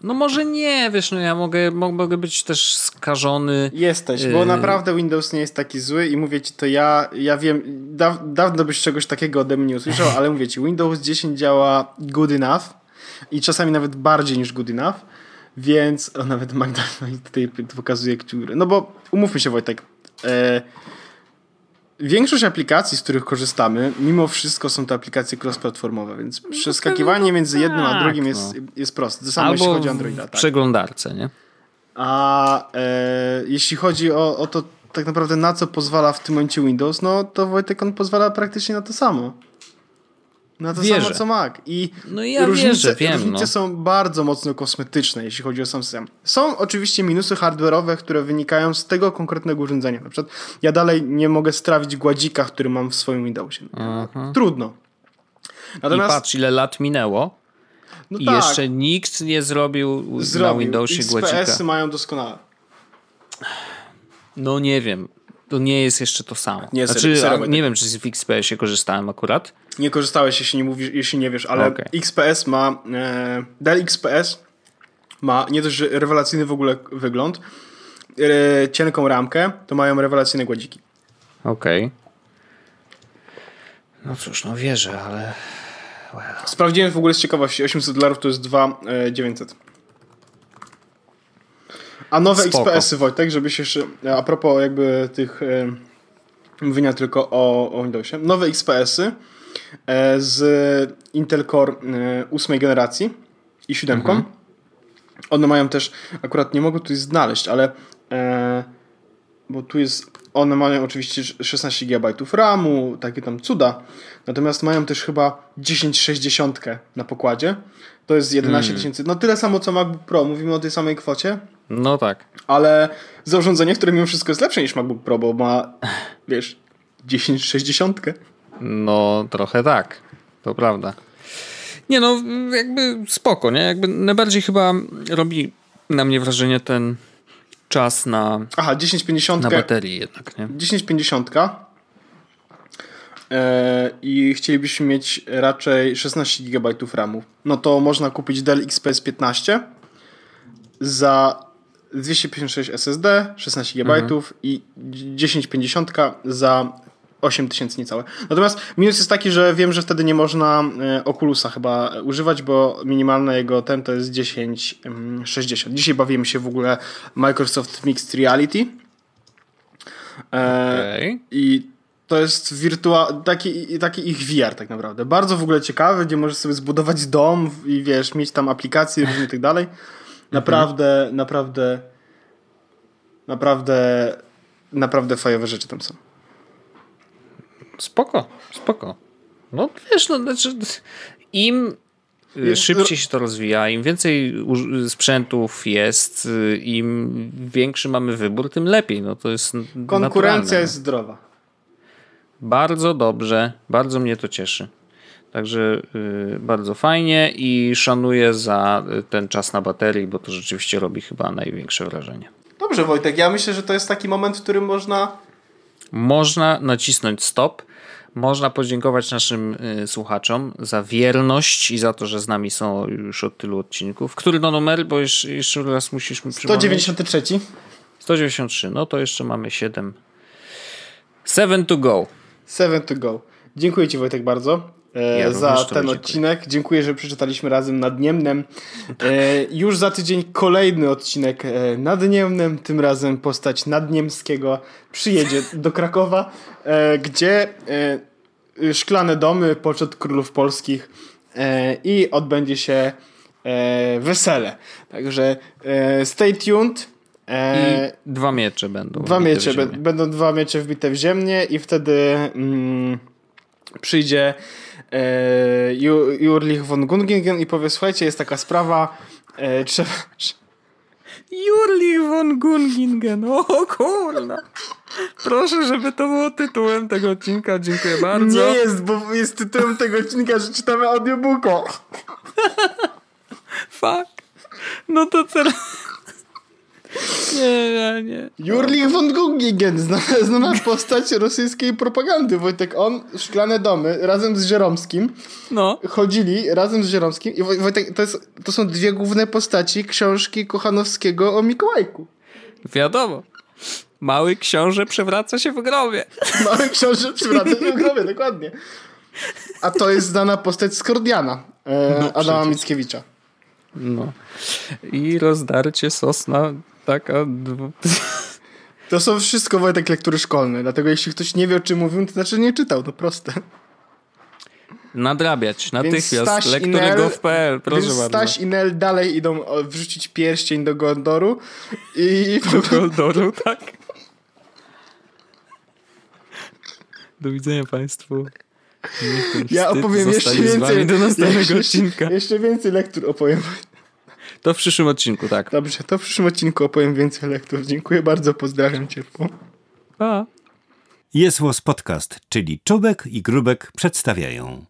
No może nie, wiesz, no ja mogę, mo- mogę być też skażony. Jesteś, bo Yy. naprawdę Windows nie jest taki zły i mówię ci to ja, ja wiem, da, dawno byś czegoś takiego ode mnie nie usłyszał, ale mówię ci, Windows 10 działa good enough i czasami nawet bardziej niż good enough, więc o, nawet Magda tutaj pokazuje kciury. No bo umówmy się Wojtek, e, większość aplikacji, z których korzystamy, mimo wszystko są to aplikacje cross-platformowe, więc przeskakiwanie między jednym a tak, drugim no. jest, jest proste. To samo jeśli Albo chodzi o Androida. Tak. przeglądarce, nie? A e, jeśli chodzi o, o to tak naprawdę na co pozwala w tym momencie Windows, no to Wojtek on pozwala praktycznie na to samo. Na to Wierzę. samo co Mac. I No ja różnice, wierzę, wiem, różnice no. są bardzo mocno kosmetyczne, jeśli chodzi o sam system. Są oczywiście minusy hardware'owe, które wynikają z tego konkretnego urządzenia. Na przykład ja dalej nie mogę strawić gładzika, który mam w swoim Windowsie. Trudno. I Natomiast patrz, ile lat minęło no i tak, jeszcze nikt nie zrobił, na zrobił. Windowsie gładzika. XPS-y mają doskonale. No nie wiem. To nie jest jeszcze to samo. Nie, znaczy, Wojtek. nie wiem, czy w XPS-ie korzystałem akurat. Nie korzystałeś, jeśli nie, mówisz, jeśli nie wiesz, ale Okej. XPS ma. E, Dell XPS ma nie dość, że rewelacyjny w ogóle wygląd, e, cienką ramkę, to mają rewelacyjne gładziki. Okej. No cóż, no wierzę, ale... Sprawdziłem w ogóle z ciekawości, 800 dolarów to jest 2,900. A nowe Spoko. XPS-y, Wojtek, żeby się jeszcze, a propos jakby tych e, mówienia tylko o, o Windowsie, nowe XPS-y e, z Intel Core e, 8 generacji i 7. One mają też, akurat nie mogę tutaj znaleźć, ale e, bo tu jest, one mają oczywiście 16 GB RAMu, takie tam cuda, natomiast mają też chyba 1060 na pokładzie, to jest 11 tysięcy, no tyle samo co MacBook Pro, mówimy o tej samej kwocie, No tak. ale za urządzenie, które mimo wszystko jest lepsze niż MacBook Pro, bo ma, wiesz, 1060. No trochę tak. To prawda. Nie no, jakby spoko, nie? Jakby najbardziej chyba robi na mnie wrażenie ten czas na, Aha, 1050. na baterii jednak, nie? 1050 e, i chcielibyśmy mieć raczej 16 GB RAMu, no to można kupić Dell XPS 15 za 256 SSD, 16 GB i 1050 za 8000 niecałe. Natomiast minus jest taki, że wiem, że wtedy nie można e, Oculusa chyba używać, bo minimalna jego ten to jest 1060. Dzisiaj bawimy się w ogóle Microsoft Mixed Reality. E, Okej. I to jest wirtua- taki, taki ich VR tak naprawdę. Bardzo w ogóle ciekawy, gdzie możesz sobie zbudować dom i wiesz, mieć tam aplikacje różne i tak dalej. Naprawdę, naprawdę, naprawdę, naprawdę fajowe rzeczy tam są. Spoko, spoko. No wiesz, no znaczy im y, szybciej się to rozwija, im więcej sprzętów jest, y, im większy mamy wybór, tym lepiej. No to jest Konkurencja naturalne. jest zdrowa. Bardzo dobrze, bardzo mnie to cieszy. Także y, bardzo fajnie i szanuję za ten czas na baterii, bo to rzeczywiście robi chyba największe wrażenie. Dobrze, Wojtek, ja myślę, że to jest taki moment, w którym można. Można nacisnąć stop. Można podziękować naszym y, słuchaczom za wierność i za to, że z nami są już od tylu odcinków. Który to numer? Bo jeszcze, jeszcze raz musisz mi przypomnieć. 193. 193. No to jeszcze mamy 7. 7 to go. Seven to go. Dziękuję Ci Wojtek bardzo Ja za również ten tobie dziękuję. odcinek. Dziękuję, że przeczytaliśmy razem nad Niemnem. E, już za tydzień kolejny odcinek e, nad Niemnem. Tym razem postać nadniemskiego przyjedzie do Krakowa, e, gdzie e, szklane domy, poczet królów polskich e, i odbędzie się e, wesele. Także e, stay tuned. I E, dwa miecze będą. Dwa miecze, będą dwa miecze wbite w ziemię i wtedy mm, przyjdzie e, Jurlich von Gungingen i powie, słuchajcie, jest taka sprawa, e, trzeba... Jurlich von Gungingen. O kurna. Proszę, żeby to było tytułem tego odcinka. Dziękuję bardzo. Nie jest, bo jest tytułem tego odcinka, że czytamy audiobooka. Fuck. No to teraz... Nie, nie, nie. Jurlich von Gungingen, znana, postać rosyjskiej propagandy. Wojtek, on, Szklane Domy, razem z Żeromskim, No. chodzili razem z Żeromskim i Woj- Wojtek, to, jest, to są dwie główne postaci książki Kochanowskiego o Mikołajku. Wiadomo. Mały książę przewraca się w grobie. Mały książę przywraca się w grobie, dokładnie. A to jest znana postać z Kordiana, e, No, Adama przecież. Mickiewicza. No. I rozdarcie sosna taka... dwu- To są wszystko Wojtek lektury szkolne, dlatego jeśli ktoś nie wie o czym mówię, to znaczy nie czytał, to proste. Nadrabiać natychmiast. Lektury.gov.pl, proszę więc bardzo. Staś i Nel dalej idą wrzucić pierścień do Gondoru i Do Goldoru, tak. Do widzenia Państwu. Ja opowiem jeszcze więcej. do następnego jeszcze, odcinka. Jeszcze więcej lektur opowiem. To w przyszłym odcinku, tak. Dobrze, to w przyszłym odcinku opowiem więcej lektur. Dziękuję bardzo, pozdrawiam ciepło. Pa. Jest Podcast, czyli Czubek i Grubek przedstawiają.